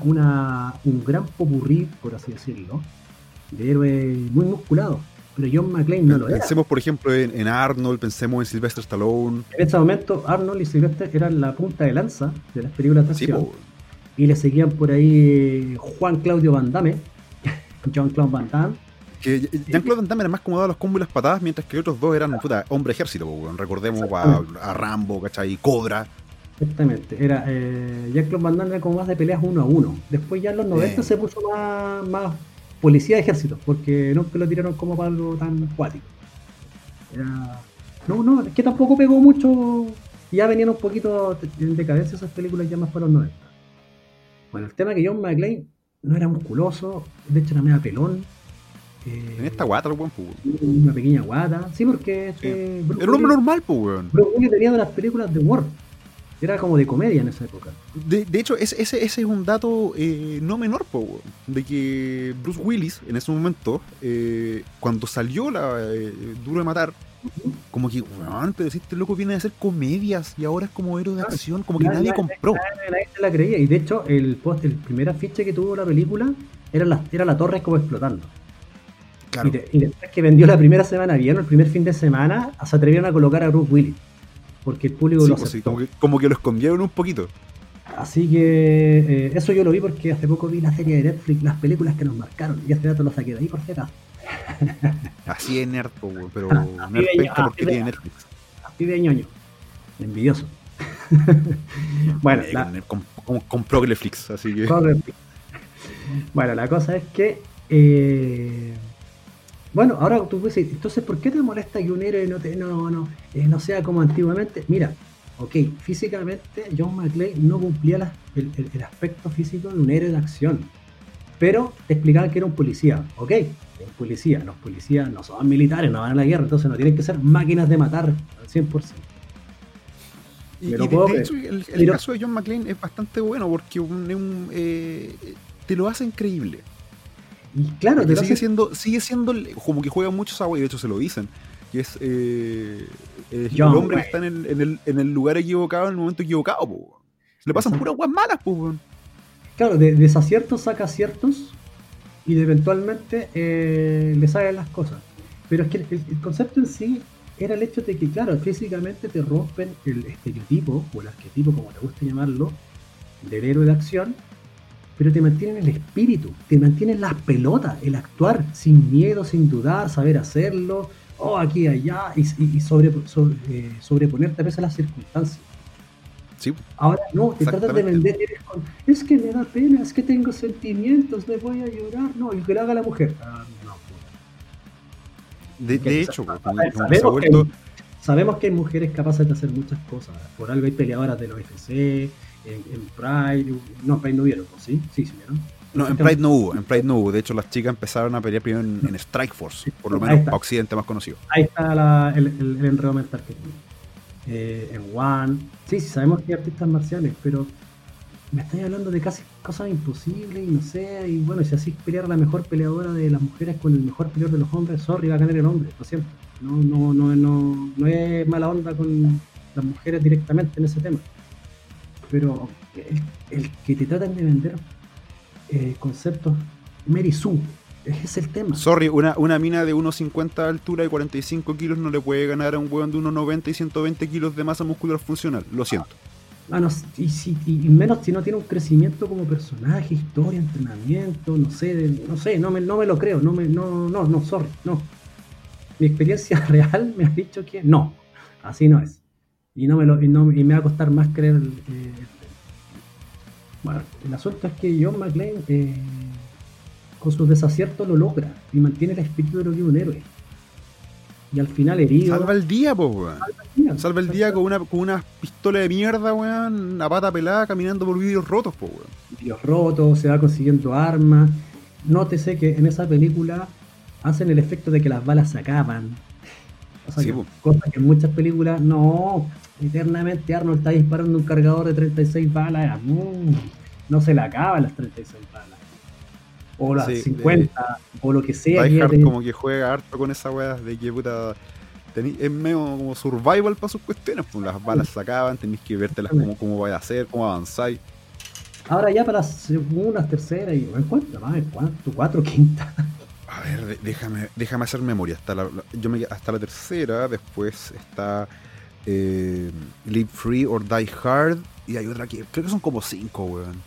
S2: un gran popurrí, por así decirlo, de héroe muy musculado. Pero John McClane no lo
S1: era. Pensemos, por ejemplo, en, Arnold, pensemos en Sylvester Stallone.
S2: En ese momento, Arnold y Sylvester eran la punta de lanza de las películas de acción. y le seguían por ahí Juan Claudio Van Damme, Jean-Claude Van Damme.
S1: Que Jean-Claude Van Damme era más como a los combos y las patadas, mientras que otros dos eran puta, hombre ejército. Recordemos a, Rambo, ¿cachai? Cobra.
S2: Exactamente. Era, eh, Jean-Claude Van Damme era como más de peleas uno a uno. Después ya en los 90 se puso más, más policía de ejército, porque nunca lo tiraron como para algo tan acuático. Era... No, no, es que tampoco pegó mucho. Ya venían un poquito en decadencia esas películas ya más para los 90. Bueno, el tema es que John McClane no era musculoso, de hecho era medio pelón.
S1: Eh, en esta guata, buen pues.
S2: Una pequeña guata. Sí, porque.
S1: Este, era un hombre normal, pues, weón.
S2: Willis tenía de las películas de War. Era como de comedia en esa época.
S1: De, de hecho, ese, ese, ese, es un dato eh, no menor, po, weón. De que Bruce Willis, en ese momento, eh, cuando salió la eh, Duro de Matar, como que, weón, pero si este loco viene a hacer comedias y ahora es como héroe de acción, como que nadie, compró.
S2: Nadie, se la creía. Y de hecho, el post, el primer afiche que tuvo la película era la, era la torre como explotando. Claro. Y, después que vendió la primera semana bien, el primer fin de semana, se atrevieron a colocar a Bruce Willis. Porque el público lo pues
S1: aceptó. como, que, como, que, lo escondieron un poquito.
S2: Así que eh, eso yo lo vi porque hace poco vi la serie de Netflix, las películas que nos marcaron. Y este dato lo saqué de ahí por si
S1: Así es nerd, pero nerd porque tiene Netflix.
S2: Así de ñoño. Envidioso. bueno,
S1: compró Netflix, así que.
S2: Bueno, la cosa es que. Eh, bueno, ahora tú puedes decir, entonces, ¿por qué te molesta que un héroe no, te, no, no, eh, no sea como antiguamente? Mira, ok, físicamente John McClane no cumplía el, el, aspecto físico de un héroe de acción, pero te explicaban que era un policía, ok, un policía, los policías no son militares, no van a la guerra, entonces no tienen que ser máquinas de matar al 100%.
S1: Y, de, hecho, el, caso de John McClane es bastante bueno porque eh, te lo hace increíble.
S2: Y claro,
S1: te sigue, siendo, sigue siendo como que juega mucho esa y de hecho se lo dicen. Que es, eh, el hombre que está en el, en, el, lugar equivocado en el momento equivocado. Le pasan puras guas malas. Po,
S2: claro, de desaciertos saca aciertos y eventualmente eh, le salen las cosas. Pero es que el, concepto en sí era el hecho de que, claro, físicamente te rompen el estereotipo, o el arquetipo, como te gusta llamarlo, del héroe de acción, pero te mantienen el espíritu, te mantienen las pelotas, el actuar sin miedo, sin dudar, saber hacerlo, o oh, aquí allá, y, sobre, eh, sobreponerte a de las circunstancias. Ahora no, te tratas de vender con, es que me da pena, es que tengo sentimientos, me voy a llorar. No, y que lo haga la mujer. Ah,
S1: de, hecho,
S2: sabemos, que, hay mujeres capaces de hacer muchas cosas. Por algo hay peleadoras del OFC, en, Pride, no, en Pride no hubieron, ¿sí? Sí, sí, ¿no?
S1: No, en Pride no hubo, en Pride no hubo. De hecho, las chicas empezaron a pelear primero en, Strike Force, por lo menos para Occidente más conocido.
S2: Ahí está el, el, enredo mental que tiene. Eh, en One. Sí, sí, sabemos que hay artistas marciales, pero me estáis hablando de casi cosas imposibles y no sé, y bueno, si así pelear la mejor peleadora de las mujeres con el mejor peleador de los hombres, sorry, va a ganar el hombre, lo siento. No, no, no, no, no es mala onda con las mujeres directamente en ese tema. Pero el, que te tratan de vender eh, conceptos Mary Sue, ese es el tema.
S1: Sorry, una, una mina de 1,50 de altura y 45 kilos no le puede ganar a un hueón de 1,90 y 120 kilos de masa muscular funcional, lo siento.
S2: Ah, y, si, y menos si no tiene un crecimiento como personaje, historia, entrenamiento, no sé, no sé, no me, no me lo creo, no me, no, no, no, sorry, no. Mi experiencia real me ha dicho que no, así no es. Y no me lo, y, no, y me va a costar más creer. Eh, bueno, el asunto es que John McClane eh, con sus desaciertos lo logra y mantiene el espíritu de lo que es un héroe y al final herido.
S1: Salva el día, po, weón. Salva el día, con, una, con una pistola de mierda, weón, una pata pelada, caminando por vidrios rotos, po, weón.
S2: Vidrios rotos, se va consiguiendo armas. Nótese que en esa película hacen el efecto de que las balas se acaban. O sea, cosa que en muchas películas, no, eternamente Arnold está disparando un cargador de 36 balas, mm, no se le acaban las 36 balas o las 50, o lo que sea.
S1: como que juega harto con esa weá de que puta. es medio como survival para sus cuestiones, pues las balas se acaban, tenéis que vértelas cómo, cómo vais a hacer, cómo avanzáis.
S2: Ahora ya para las segundas, terceras y cuánto, ¿no? cuánto, cuatro, quinta.
S1: A ver, déjame, déjame hacer memoria. Hasta la, yo me, hasta la tercera, después está eh, Live Free or Die Hard. Y hay otra que creo que son como cinco, weón.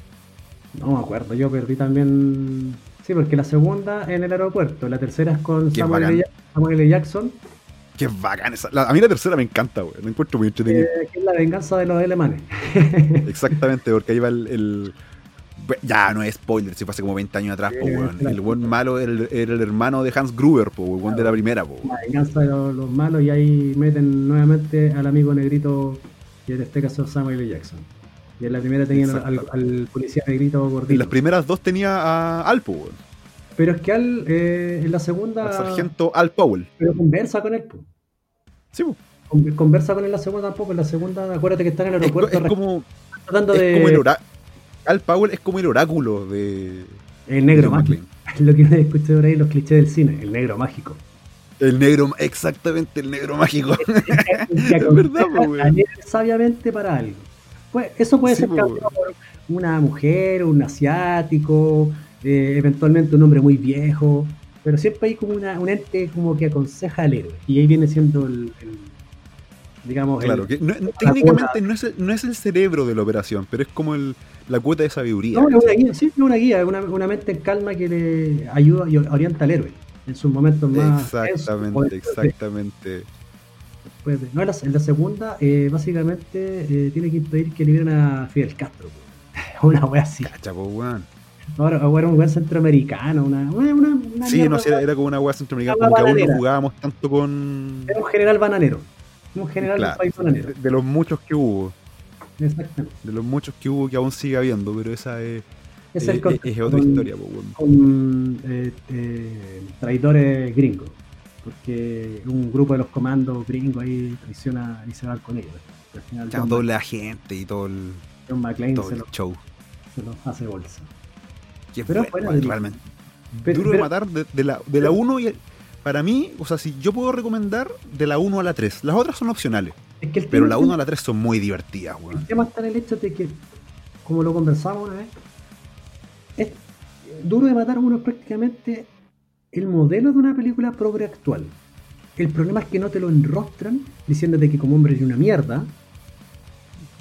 S2: No me acuerdo, yo perdí también. Sí, porque la segunda en el aeropuerto, la tercera es con Samuel L. Jackson.
S1: Qué bacán esa. a mí la tercera me encanta, güey. Me encuentro muy entretenido.
S2: Eh, que es la venganza de los alemanes.
S1: Exactamente, porque ahí va el, Ya, no es spoiler, si fue hace como 20 años atrás, po, El buen malo era el, hermano de Hans Gruber, po, el buen de la primera, po.
S2: La venganza de los, malos y ahí meten nuevamente al amigo negrito, que en este caso Samuel L. Jackson. Y en la primera tenían al, policía negrito gordito.
S1: En las primeras dos tenía a Al Powell.
S2: Pero es que Al, eh, en la segunda.
S1: Al sargento Al Powell.
S2: Pero conversa con él.
S1: Sí.
S2: Conversa con él en la segunda tampoco. En la segunda, acuérdate que está en el aeropuerto.
S1: Es, como. Tratando de... como el Al Powell es como el oráculo de.
S2: El negro mágico. Lo que escuché por ahí los clichés del cine. El negro mágico.
S1: El negro, exactamente, el negro mágico. es verdad,
S2: pues, Sabiamente para algo. Pues, eso puede ser cambiado por una mujer, un asiático, eh, eventualmente un hombre muy viejo, pero siempre hay como una, un ente como que aconseja al héroe. Y ahí viene siendo el, digamos...
S1: Claro, que técnicamente no es, el, no es, el, cerebro de la operación, pero es como el, la cuota de sabiduría.
S2: No, es una guía, sí, es una guía, una, una mente en calma que le ayuda y orienta al héroe en sus momentos más...
S1: Exactamente, exactamente.
S2: Pues, no, en la, segunda, eh, básicamente, eh, tiene que impedir que liberen a Fidel Castro. Una wea así.
S1: Cacha, weón.
S2: Ahora, era un weón centroamericano, una, una,
S1: una Sí, no, sé, era, como una weá centroamericana, como que aún no jugábamos tanto con.
S2: Era un general bananero. Un general país bananero.
S1: De, los muchos que hubo. Exactamente. De los muchos que hubo que aún sigue habiendo, pero esa es. Es, es, es otra historia,
S2: con eh, traidores gringos porque un grupo de los comandos gringos ahí traiciona y se va con ellos.
S1: Al final, ya doble agente y todo el,
S2: John McClane
S1: todo el show.
S2: Se lo hace bolsa.
S1: pero bueno, realmente. Duro de matar de, la, de la 1 y para mí, o sea, si yo puedo recomendar de la 1 a la 3, las otras son opcionales. pero la 1 a la 3 son muy divertidas,
S2: El tema está en el hecho de que, como lo conversamos una vez, es duro de matar uno prácticamente el modelo de una película progre actual. El problema es que no te lo enrostran diciéndote que como hombre es una mierda.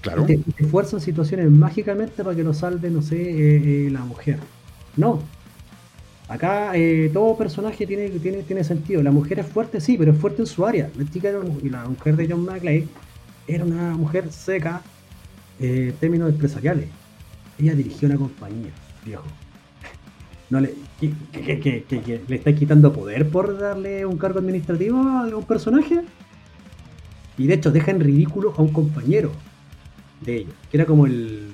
S1: Claro.
S2: Te, te fuerzan situaciones mágicamente para que lo salve, no sé, eh, eh, la mujer. No. Acá eh, todo personaje tiene, tiene, tiene sentido. La mujer es fuerte, sí, pero es fuerte en su área. La chica y la mujer de John McClane era una mujer seca en términos empresariales. Ella dirigió una compañía, viejo no le, que, le estáis quitando poder por darle un cargo administrativo a un personaje. Y de hecho deja en ridículo a un compañero de ellos, que era como el,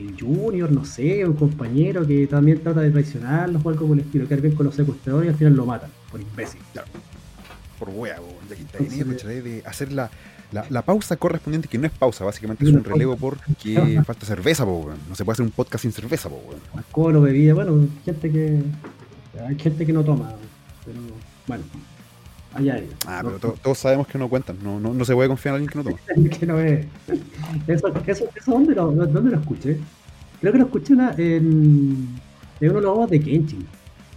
S2: el Junior, no sé, un compañero que también trata de traicionarlos o algo por el estilo, quedar bien con los secuestradores y al final lo matan, por imbécil.
S1: Claro. Por wea, de, de hacer la, la, pausa correspondiente, que no es pausa, básicamente es un relevo porque falta cerveza, po, no se puede hacer un podcast sin cerveza, po,
S2: Alcohol o bebida, bueno, gente que. Hay gente que no toma, pero bueno. Allá ellos.
S1: Ah, pero todos sabemos que no cuentan, no, no, no, se puede confiar en alguien que no toma.
S2: que no es. Eso, eso, eso ¿dónde, lo, ¿dónde lo escuché? Creo que lo escuché en, en uno de los de Kenshin.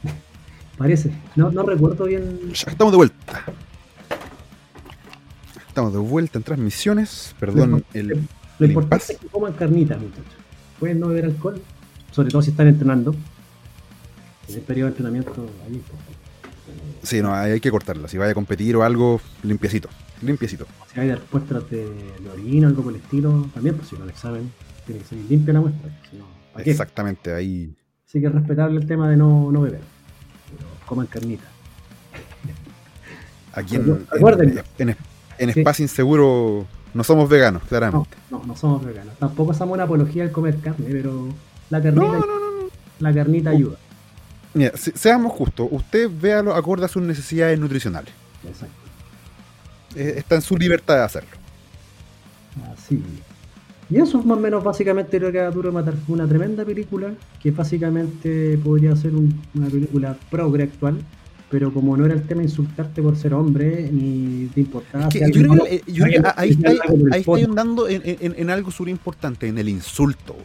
S2: Parece. No, no recuerdo bien.
S1: Ya estamos de vuelta. Estamos de vuelta en transmisiones. Perdón, el.
S2: Lo importante es que coman carnitas, muchachos. Pueden no beber alcohol, sobre todo si están entrenando. En el periodo de entrenamiento, ahí
S1: Sí, no, hay que cortarla. Si vaya a competir o algo, limpiecito. Limpiecito.
S2: Si hay muestras de, de orina, algo por el estilo, también, pues si no el examen, tiene que ser limpia la muestra.
S1: Exactamente, ahí.
S2: Sí que es respetable el tema de no, no beber. Pero coman carnita.
S1: Aquí en, en, en, Espacio Inseguro no somos veganos, claramente.
S2: No, no, somos veganos. Tampoco somos una apología al comer carne, pero la carnita, la carnita ayuda.
S1: Mira, seamos justos, usted véalo acorde a sus necesidades nutricionales. Exacto. Eh, está en su libertad de hacerlo.
S2: Así. Y eso es más o menos básicamente lo que ha Duro Matar. Una tremenda película que básicamente podría ser una película progre actual, pero como no era el tema insultarte por ser hombre ni de importancia.
S1: yo creo que, eh, ahí, está andando en, algo súper importante, en el insulto.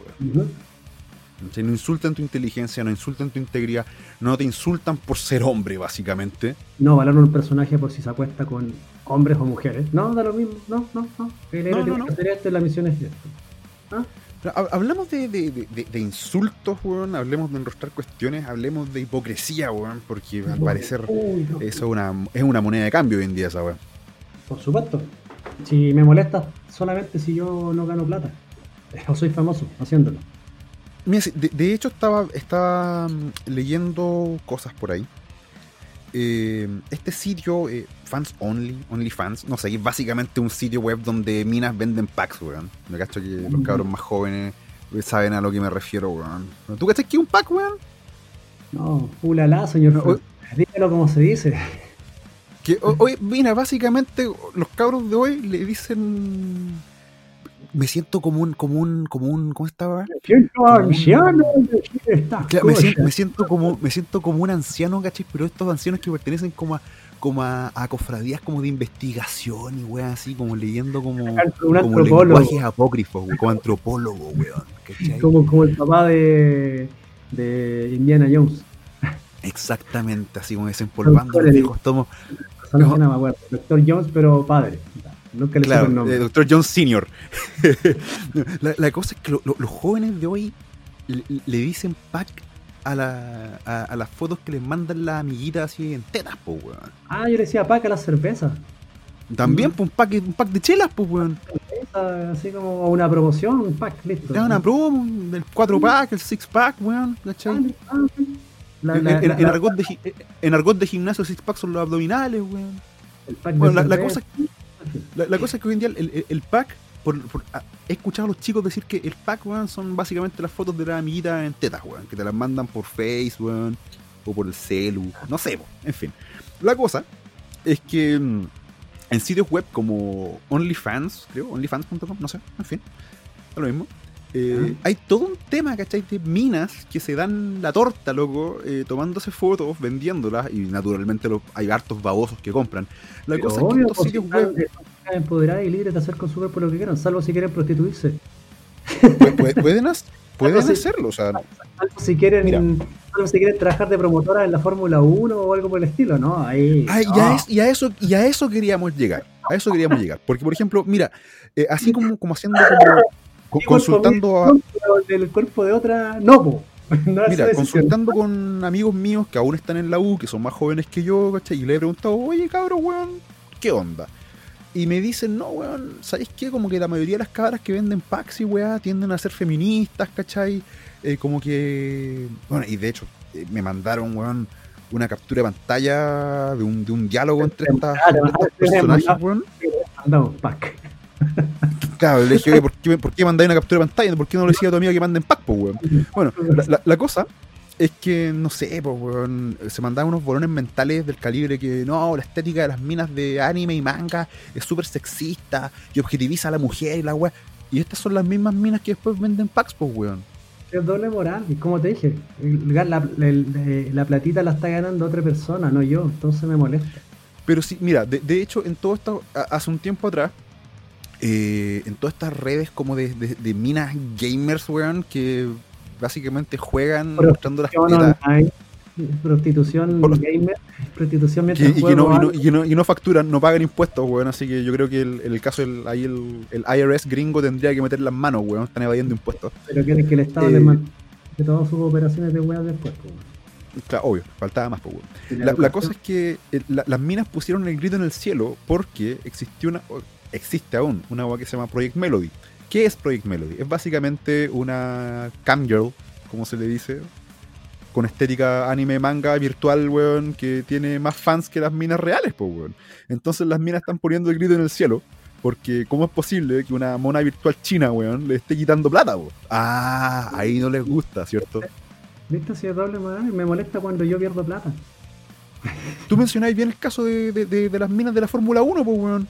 S1: No insultan tu inteligencia, no insultan tu integridad, no te insultan por ser hombre, básicamente.
S2: No valoran un personaje por si se acuesta con hombres o mujeres. No, da lo mismo. No, no, no. El no, no, no. esto, la misión es esto.
S1: ¿Ah? Hablamos de, de, de, insultos, weón, hablemos de enrostrar cuestiones, hablemos de hipocresía, weón, porque al parecer eso es una, es una moneda de cambio hoy en día esa weón.
S2: Por supuesto. Si me molesta solamente si yo no gano plata. O soy famoso haciéndolo
S1: de, hecho estaba, estaba mm, leyendo cosas por ahí. Eh, este sitio, eh, Fans Only, Only Fans, no sé, es básicamente un sitio web donde minas venden packs, weón. Me cacho que los cabros más jóvenes saben a lo que me refiero, weón. ¿Tú cachas que es un pack, weón?
S2: No, ulala, señor. Dígalo como se dice.
S1: Que, oye, mira, básicamente los cabros de hoy le dicen me siento como un, como un, como un, ¿cómo estaba? Me siento anciano me, siento, como, me siento como un anciano, ¿cachai? Pero estos ancianos que pertenecen como a, como a, cofradías como de investigación y weón, así como leyendo como, como lenguajes apócrifos, como antropólogo, weón.
S2: Como, como el papá de, de Indiana Jones.
S1: Exactamente, así como desempolvando los viejos tomos.
S2: No, no me acuerdo, Doctor Jones, pero padre.
S1: Nunca le claro, el eh, Doctor John Senior. la, cosa es que los jóvenes de hoy le, dicen pack a, la, a, las fotos que les mandan las amiguitas así en tetas, po, weón.
S2: Ah, yo le decía pack a la cerveza.
S1: También, pues, un pack, un pack de chelas, pues, weón.
S2: Así como una promoción, un pack, listo.
S1: Te una promo, el 4 pack, el 6 pack, weón, ¿cachai? En, argot de, en argot de gimnasio, 6 pack son los abdominales, weón. El pack bueno, la, cosa la, cosa es que hoy en día el, pack, por, ah, he escuchado a los chicos decir que el pack, weón, son básicamente las fotos de la amiguita en tetas, weón, que te las mandan por Face, weón, o por el celu, no sé, en fin. La cosa es que mm, en sitios web como OnlyFans, creo, onlyfans.com, no sé, en fin, es lo mismo. Eh, hay todo un tema, ¿cachai? De minas que se dan la torta, loco, eh, tomándose fotos, vendiéndolas, y naturalmente hay hartos babosos que compran. La cosa es que estos
S2: sitios web. Empoderadas y libres de hacer con su por lo que quieran, salvo si quieren prostituirse.
S1: pueden, hacerlo, o sea.
S2: Salvo si quieren. si quieren trabajar de promotora en la Fórmula 1 o algo por el estilo, ¿no? Ahí.
S1: y, a eso, y a eso queríamos llegar. A eso queríamos llegar. Porque, por ejemplo, mira, eh, así como, como haciendo como consultando a.
S2: El cuerpo de otra, no,
S1: Mira, consultando con amigos míos que aún están en la U, que son más jóvenes que yo, ¿cachai? Y le he preguntado, oye, cabrón, weón, ¿qué onda? Y me dicen, no, weón, ¿sabes qué? Como que la mayoría de las cabras que venden packs y weá tienden a ser feministas, ¿cachai? Eh, como que. Bueno, y de hecho, eh, me mandaron, weón, una captura de pantalla de un, de un diálogo entre estas, personajes, weón.
S2: Pack.
S1: Claro, le dije, ¿por qué, ¿por qué mandáis una captura de pantalla? ¿Por qué no le decía a tu amigo que manden pack, pues, weón? Bueno, la, cosa es que, no sé, pues, weón, se mandaban unos bolones mentales del calibre que, no, la estética de las minas de anime y manga es súper sexista y objetiviza a la mujer y la weón. Y estas son las mismas minas que después venden packs, pues, weón.
S2: Es doble moral, y como te dije, la, platita la está ganando otra persona, no yo, entonces me molesta.
S1: Pero sí, mira, de, hecho, en todo esto, hace un tiempo atrás, eh, en todas estas redes como de, minas gamers, weón, que básicamente juegan mostrando las tetas.
S2: Prostitución gamer, prostitución mientras
S1: y, no, y, no, facturan, no pagan impuestos, weón. Así que yo creo que el, el caso, el, ahí el, el, IRS gringo tendría que meter las manos, weón. Están evadiendo impuestos.
S2: Pero quieren que el Estado le eh, de todas sus operaciones de weón después, weón.
S1: Claro, obvio, faltaba más, weón. La, la, cosa es que eh, las minas pusieron el grito en el cielo porque existió una, existe aún una weá que se llama Project Melody. ¿Qué es Project Melody? Es básicamente una camgirl, como se le dice, con estética anime manga virtual, weón, que tiene más fans que las minas reales, pues, weón. Entonces las minas están poniendo el grito en el cielo. Porque, ¿cómo es posible que una mona virtual china, weón, le esté quitando plata, weón? Ah, ahí no les gusta, ¿cierto?
S2: ¿Viste si doble Me molesta cuando yo pierdo plata.
S1: Tú mencionáis bien el caso de, las minas de la Fórmula 1, pues, weón.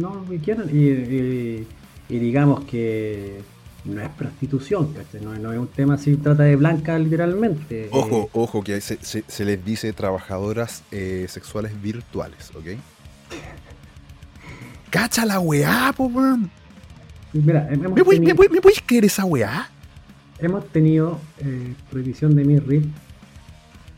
S2: No, me quieran. y digamos que no es prostitución, no, no, es un tema así, trata de blanca literalmente.
S1: Ojo, ojo, que se, se, les dice trabajadoras eh, sexuales virtuales, ¿ok? ¡Cacha la weá, po, man! Mira, hemos ¿Me, tenido, ¿me, puedes creer esa weá?
S2: Hemos tenido eh, prohibición de Mirrip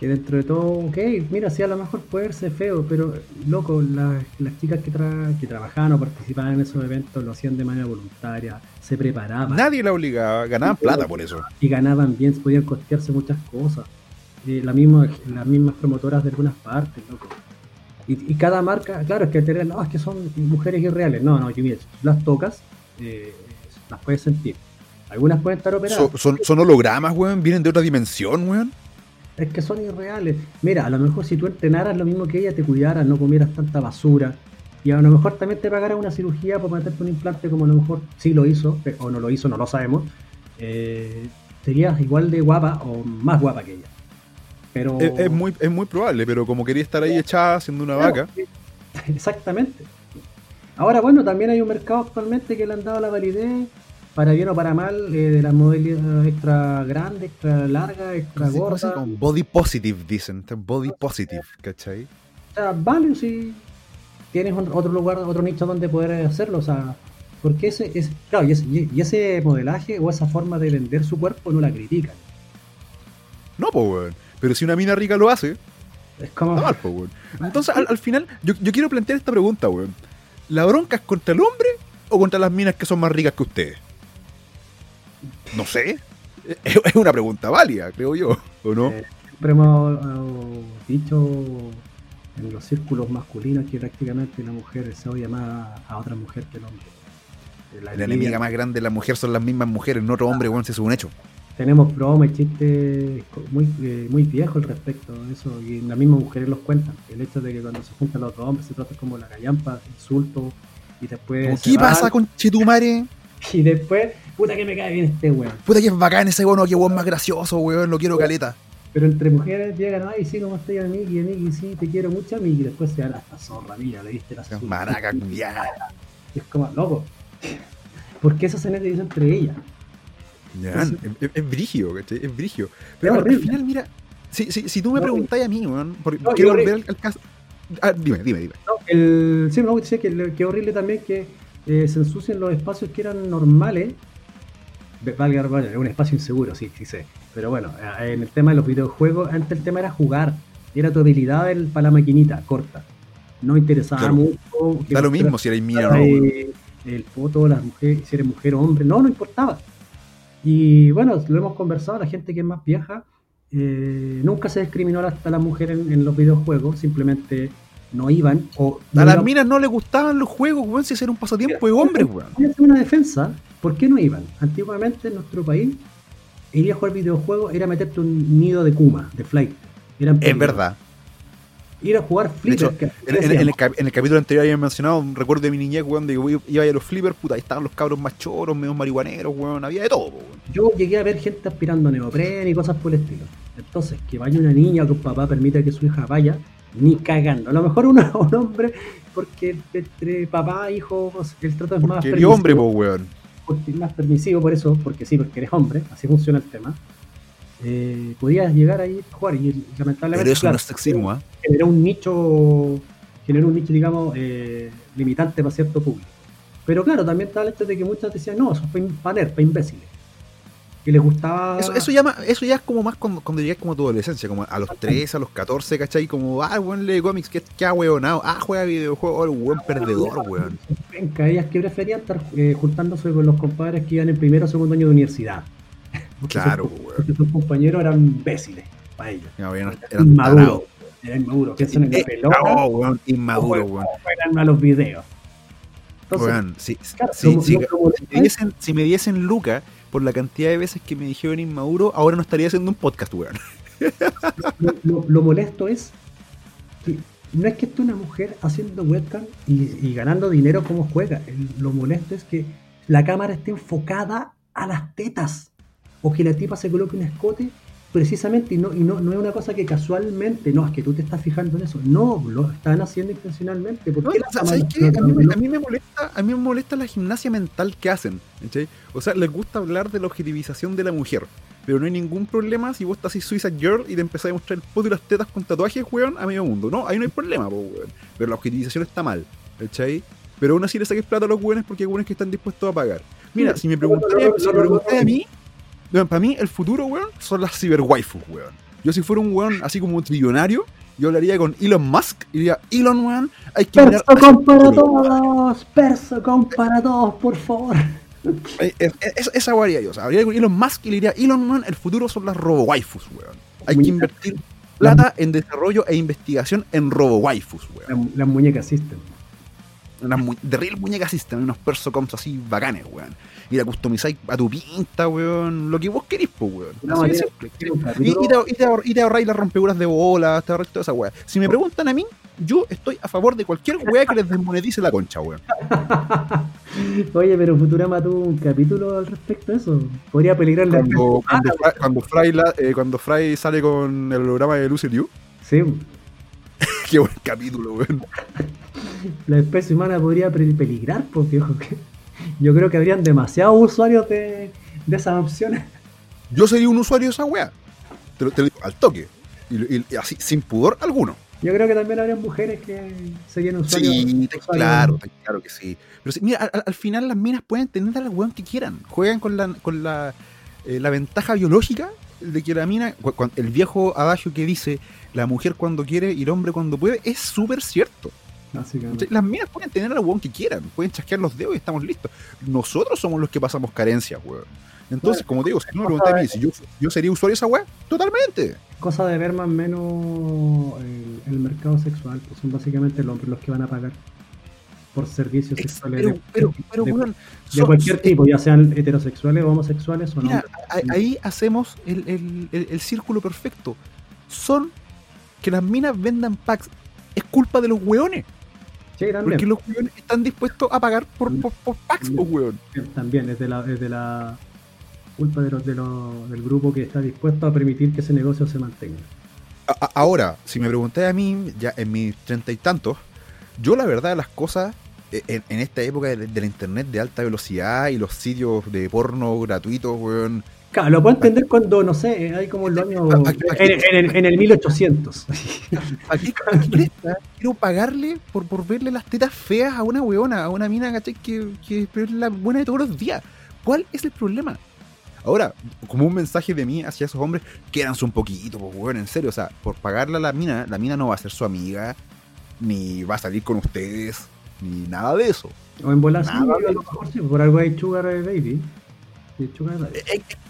S2: que dentro de todo, ok, mira, sí, a lo mejor puede verse feo, pero loco, las, chicas que, que trabajaban o participaban en esos eventos lo hacían de manera voluntaria, se preparaban.
S1: Nadie la obligaba, ganaban plata por eso.
S2: Y ganaban bien, podían costearse muchas cosas. Eh, la misma, las mismas promotoras de algunas partes, loco. Y, cada marca, claro, es que te no, es que son mujeres irreales. No, no, que mira, las tocas, eh, las puedes sentir. Algunas pueden estar operadas.
S1: son, son hologramas, weón, vienen de otra dimensión, weón.
S2: Es que son irreales. Mira, a lo mejor si tú entrenaras lo mismo que ella, te cuidaras, no comieras tanta basura. Y a lo mejor también te pagaras una cirugía por meterte un implante como a lo mejor sí lo hizo, o no lo hizo, no lo sabemos. Eh, serías igual de guapa o más guapa que ella. Pero...
S1: Es, muy, es muy probable, pero como quería estar ahí echada haciendo una vaca.
S2: Exactamente. Ahora, bueno, también hay un mercado actualmente que le han dado la validez para bien o para mal, eh, de la modalidad extra grande, extra larga, extra gorda.
S1: body positive, dicen, body positive, ¿cachai?
S2: O sea, vale si tienes otro lugar, otro nicho donde poder hacerlo, o sea, porque ese, es claro, y ese, y ese modelaje o esa forma de vender su cuerpo no la critican.
S1: No, pues, weón. Pero si una mina rica lo hace, es como... mal, pues, weón. Entonces, al, final, yo, yo, quiero plantear esta pregunta, weón. ¿La bronca es contra el hombre o contra las minas que son más ricas que ustedes? No sé. Es una pregunta válida, creo yo, ¿o no?
S2: Eh, siempre hemos dicho en los círculos masculinos que prácticamente la mujer se odia más a otra mujer que el hombre.
S1: La, enemiga más grande de la mujer son las mismas mujeres, no otro hombre, bueno, es un hecho.
S2: Tenemos bromas y chistes muy, eh, muy viejos al respecto de eso, y las mismas mujeres los cuentan. El hecho de que cuando se juntan los dos hombres se trata como la gallampa, insulto, y después.
S1: ¿Qué pasa con Chetumare?
S2: Y después Puta que me cae bien este weón.
S1: Puta que es bacán ese bono, que weón más gracioso, weón, lo quiero caleta.
S2: Pero entre mujeres llegan, ay, sí, como estoy a Miki, a Miki, sí, te quiero mucho a Miki, y después se da esta zorra, mira, le diste la zorra.
S1: Maraca, ya.
S2: Es como, loco. ¿Por qué eso se dice entre ellas?
S1: Ya, es, es, brigio, Es brigio. Pero al final, mira, si, si, si tú me preguntáis a mí, weón, porque quiero volver al, caso. Ah, dime, dime, dime.
S2: No, el, sí, decía que, que horrible también que eh, se ensucian los espacios que eran normales valga, es un espacio inseguro, sí, sí sé. Pero bueno, eh, en el tema de los videojuegos, antes el tema era jugar. Era tu habilidad para la maquinita, corta. No interesaba mucho.
S1: Da lo mismo si eres mía o no.
S2: El foto, las mujeres, si eres mujer o hombre, no, no importaba. Y bueno, lo hemos conversado, la gente que es más vieja, eh, nunca se discriminó a las mujeres en, los videojuegos, simplemente no iban. O
S1: a las minas no les gustaban los juegos, weón, si era un pasatiempo de hombres, weón.
S2: una defensa ¿Por qué no iban? Antiguamente en nuestro país, ir a jugar videojuegos era meterte un nido de Kuma, de Flight.
S1: Eran es verdad.
S2: ir a jugar flipper.
S1: en, el, capítulo anterior había mencionado un recuerdo de mi niñez, weón, de que iba a los flippers, puta, ahí estaban los cabros más choros, medio marihuaneros, weón, había de todo, weón.
S2: Yo llegué a ver gente aspirando a neopren y cosas por el estilo. Entonces, que vaya una niña o que un papá permita que su hija vaya, ni cagando. A lo mejor un hombre, porque entre papá e hijo el trato es más
S1: permisivo. hombre, po, weón.
S2: Porque es más permisivo por eso, porque sí, porque eres hombre, así funciona el tema. Eh, podías llegar ahí a jugar y lamentablemente.
S1: Pero eso no es sexismo, ¿eh?
S2: Generó un nicho, generó un nicho, digamos, eh, limitante para cierto público. Pero claro, también está el hecho de que muchas decían, no, eso fue para para imbéciles que les gustaba.
S1: Eso, eso, ya, eso ya es como más cuando, cuando llegas como a tu adolescencia, como a los 13, a los 14, ¿cachai? Como, ah, weón lee cómics, que, que ha weonado, ah, juega videojuegos, oh, el weón perdedor, weón.
S2: Venga, ellas que preferían estar eh, juntándose con los compadres que iban en primero o segundo año de universidad.
S1: claro, weón.
S2: Porque sus compañeros eran imbéciles para ellos.
S1: No, eran, eran inmaduros.
S2: Eran inmaduros, piensan en la pelota.
S1: No, weón, inmaduro, weón.
S2: Eran a los videos.
S1: Entonces, weón, si, si, si, me diesen, si me diesen Luca por la cantidad de veces que me dijeron inmaduro, ahora no estaría haciendo un podcast, weón.
S2: Lo, molesto es que no es que esté una mujer haciendo webcam y, ganando dinero como juega. Lo molesto es que la cámara esté enfocada a las tetas. O que la tipa se coloque un escote precisamente y no, y no, no es una cosa que casualmente, no, es que tú te estás fijando en eso. No, lo están haciendo intencionalmente. ¿Por
S1: ¿sabes qué? A, mí, a, mí, me molesta, a mí me molesta la gimnasia mental que hacen. O sea, les gusta hablar de la objetivización de la mujer. Pero no hay ningún problema si vos estás así Suicide Girl y te empezás a mostrar el pot y las tetas con tatuajes, weón, a medio mundo. No, ahí no hay problema, weón. Pero la objetivización está mal, ¿cachai? Pero aún así le saques plata a los weones porque hay weones que están dispuestos a pagar. Mira, si me preguntas si a mí, para mí, el futuro, weón, son las ciberwaifus, weón. Yo si fuera un weón así como un trillonario, yo hablaría con Elon Musk y diría, Elon, weón, hay que
S2: Perso con para todos, perso con para todos, por favor.
S1: esa guaría yo, o sea, hablaría con Elon Musk y le diría, Elon, weón, el futuro son las robo-waifus, weón. Hay que invertir plata en desarrollo e investigación en robo-waifus, weón.
S2: Las muñecas existen.
S1: Unas de real muñecas existen, unos persocoms así bacanes, weón y la customizáis a tu pinta, weón, lo que vos querís, pues, weón. No, y, te, ahorráis las rompeduras de bolas, te ahorráis toda esa weá. Si me preguntan a mí, yo estoy a favor de cualquier weá que les desmonetice la concha, weón.
S2: Oye, pero Futurama tuvo un capítulo al respecto de eso. Podría peligrar la
S1: Cuando, cuando, Fry, cuando, Fry eh, cuando Fry sale con el holograma de Lucy Liu.
S2: Sí.
S1: Qué buen capítulo, weón.
S2: La especie humana podría peligrar, ojo que yo creo que habrían demasiados usuarios de, de esas opciones.
S1: Yo sería un usuario de esa weá. Te lo, digo al toque. Y, así, sin pudor alguno.
S2: Yo creo que también habría mujeres que serían usuarios.
S1: Sí, claro, claro que sí. Pero mira, al, final las minas pueden tener a la weón que quieran. Juegan con la, con la, eh, la ventaja biológica de que la mina, el viejo adagio que dice la mujer cuando quiere y el hombre cuando puede, es súper cierto. Las minas pueden tener al weón que quieran, pueden chasquear los dedos y estamos listos. Nosotros somos los que pasamos carencias, weón. Entonces, como te digo, si no me preguntas a mí si yo, sería usuario de esa weá, totalmente.
S2: Cosa de ver más o menos el, mercado sexual, pues son básicamente los hombres los que van a pagar por servicios sexuales
S1: pero, pero,
S2: de, cualquier tipo, ya sean heterosexuales o homosexuales o no.
S1: Ahí hacemos el, el, círculo perfecto. Son que las minas vendan packs. Es culpa de los weones. Porque los weones están dispuestos a pagar por, por, por packs, pues, weón.
S2: También, es de la, es de la culpa de los, de los, del grupo que está dispuesto a permitir que ese negocio se mantenga.
S1: ahora, si me preguntáis a mí, ya en mis treinta y tantos, yo la verdad las cosas, e, en, esta época de, la internet de alta velocidad y los sitios de porno gratuitos, weón,
S2: Claro, lo puedo entender cuando, no sé, hay como el año En, en, el 1800.
S1: Aquí, quiero pagarle por, por verle las tetas feas a una weona, a una mina, ¿cachai? Que, que es la buena de todos los días. ¿Cuál es el problema? Ahora, como un mensaje de mí hacia esos hombres, quédanse un poquito, pues, weón, en serio. O sea, por pagarle a la mina, la mina no va a ser su amiga, ni va a salir con ustedes, ni nada de eso.
S2: O en bolas, por algo hay Sugar Baby.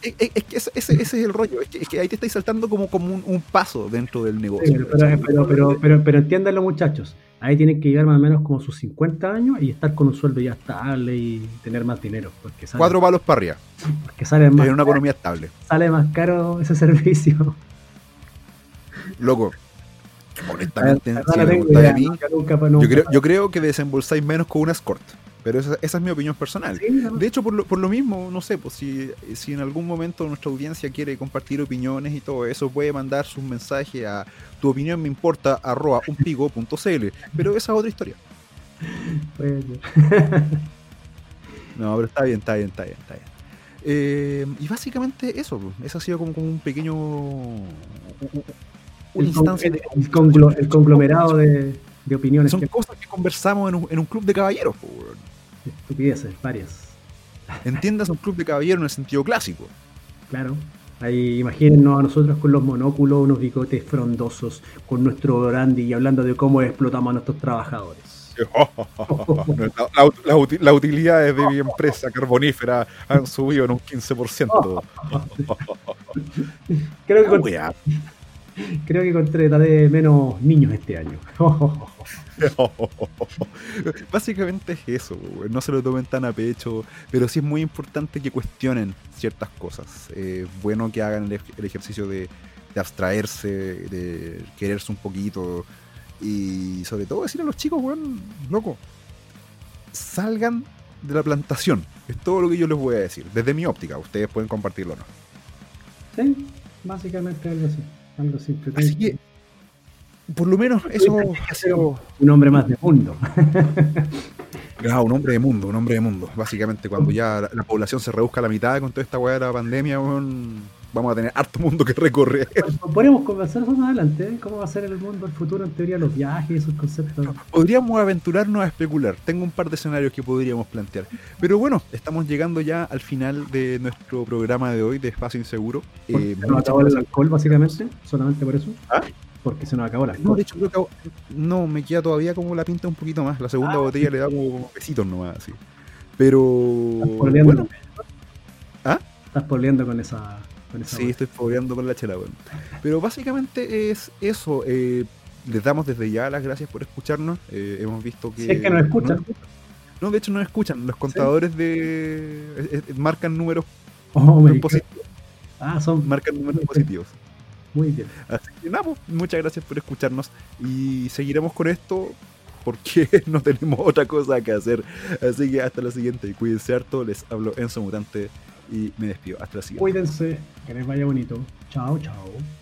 S1: Es, que ese, es el rollo, es que, ahí te estáis saltando como, como un, paso dentro del negocio.
S2: pero, pero, pero, pero, entiéndanlo muchachos, ahí tienen que llegar más o menos como sus 50 años y estar con un sueldo ya estable y tener más dinero. Porque
S1: Cuatro palos para arriba.
S2: Porque sale más
S1: una economía estable.
S2: Sale más caro ese servicio.
S1: Loco, Honestamente, yo, creo, que desembolsáis menos con una escort. Pero esa, es mi opinión personal. de hecho, por lo, por lo, mismo, no sé, pues si, si en algún momento nuestra audiencia quiere compartir opiniones y todo eso, puede mandar sus mensajes a tu opinión me importa arroba unpigo.cl. Pero esa es otra historia. no, pero está bien, está bien, está bien, está bien. Eh, y básicamente eso, pues, eso ha sido como, como un pequeño
S2: el, conglomerado de, opiniones.
S1: Son cosas que conversamos en un, en un club de caballeros.
S2: Estupideces, varias.
S1: Entiendas un club de caballeros en el sentido clásico.
S2: Claro. Ahí imagínennos a nosotros con los monóculos, unos bigotes frondosos, con nuestro orandi y hablando de cómo explotamos a nuestros trabajadores.
S1: las utilidades de mi empresa carbonífera han subido en un 15%.
S2: Creo que, Creo que contrataré menos niños este año.
S1: Básicamente es eso, no se lo tomen tan a pecho, pero sí es muy importante que cuestionen ciertas cosas. Es bueno que hagan el, ejercicio de, abstraerse, de quererse un poquito y sobre todo decir a los chicos, weón, loco, salgan de la plantación. Es todo lo que yo les voy a decir, desde mi óptica. Ustedes pueden compartirlo o no.
S2: Sí, básicamente algo así.
S1: Así que, por lo menos eso ha sido...
S2: Un hombre más de mundo.
S1: Ah, un hombre de mundo, un hombre de mundo. Básicamente, cuando ya la, población se reduzca a la mitad con toda esta weá de la pandemia, vamos a tener harto mundo que recorrer.
S2: Podríamos conversar más adelante, ¿eh? ¿Cómo va a ser el mundo, el futuro, en teoría, los viajes, esos conceptos?
S1: Podríamos aventurarnos a especular. Tengo un par de escenarios que podríamos plantear. Pero bueno, estamos llegando ya al final de nuestro programa de hoy de Espacio Inseguro.
S2: Eh, acabó el alcohol, básicamente, solamente por eso. ¿Ah? Porque se nos acabó alcohol.
S1: No, de hecho, creo que no, me queda todavía como la pinta un poquito más. La segunda ah, botella le da como besitos nomás, así. Pero.
S2: Bueno. ¿Ah? Estás poleando con esa
S1: sí, estoy fogueando con la chela, Pero básicamente es eso. Eh, les damos desde ya las gracias por escucharnos. Eh, hemos visto que.
S2: es que nos escuchan.
S1: No, de hecho no escuchan. Los contadores de. Eh, marcan números oh, positivos. Ah, son. Marcan números positivos.
S2: Muy bien.
S1: Así que nada, pues, muchas gracias por escucharnos. Y seguiremos con esto porque no tenemos otra cosa que hacer. Así que hasta la siguiente. Cuídense harto. Les hablo Enzo Mutante y me despido. Hasta la siguiente.
S2: Cuídense, que les vaya bonito. Chao, chao.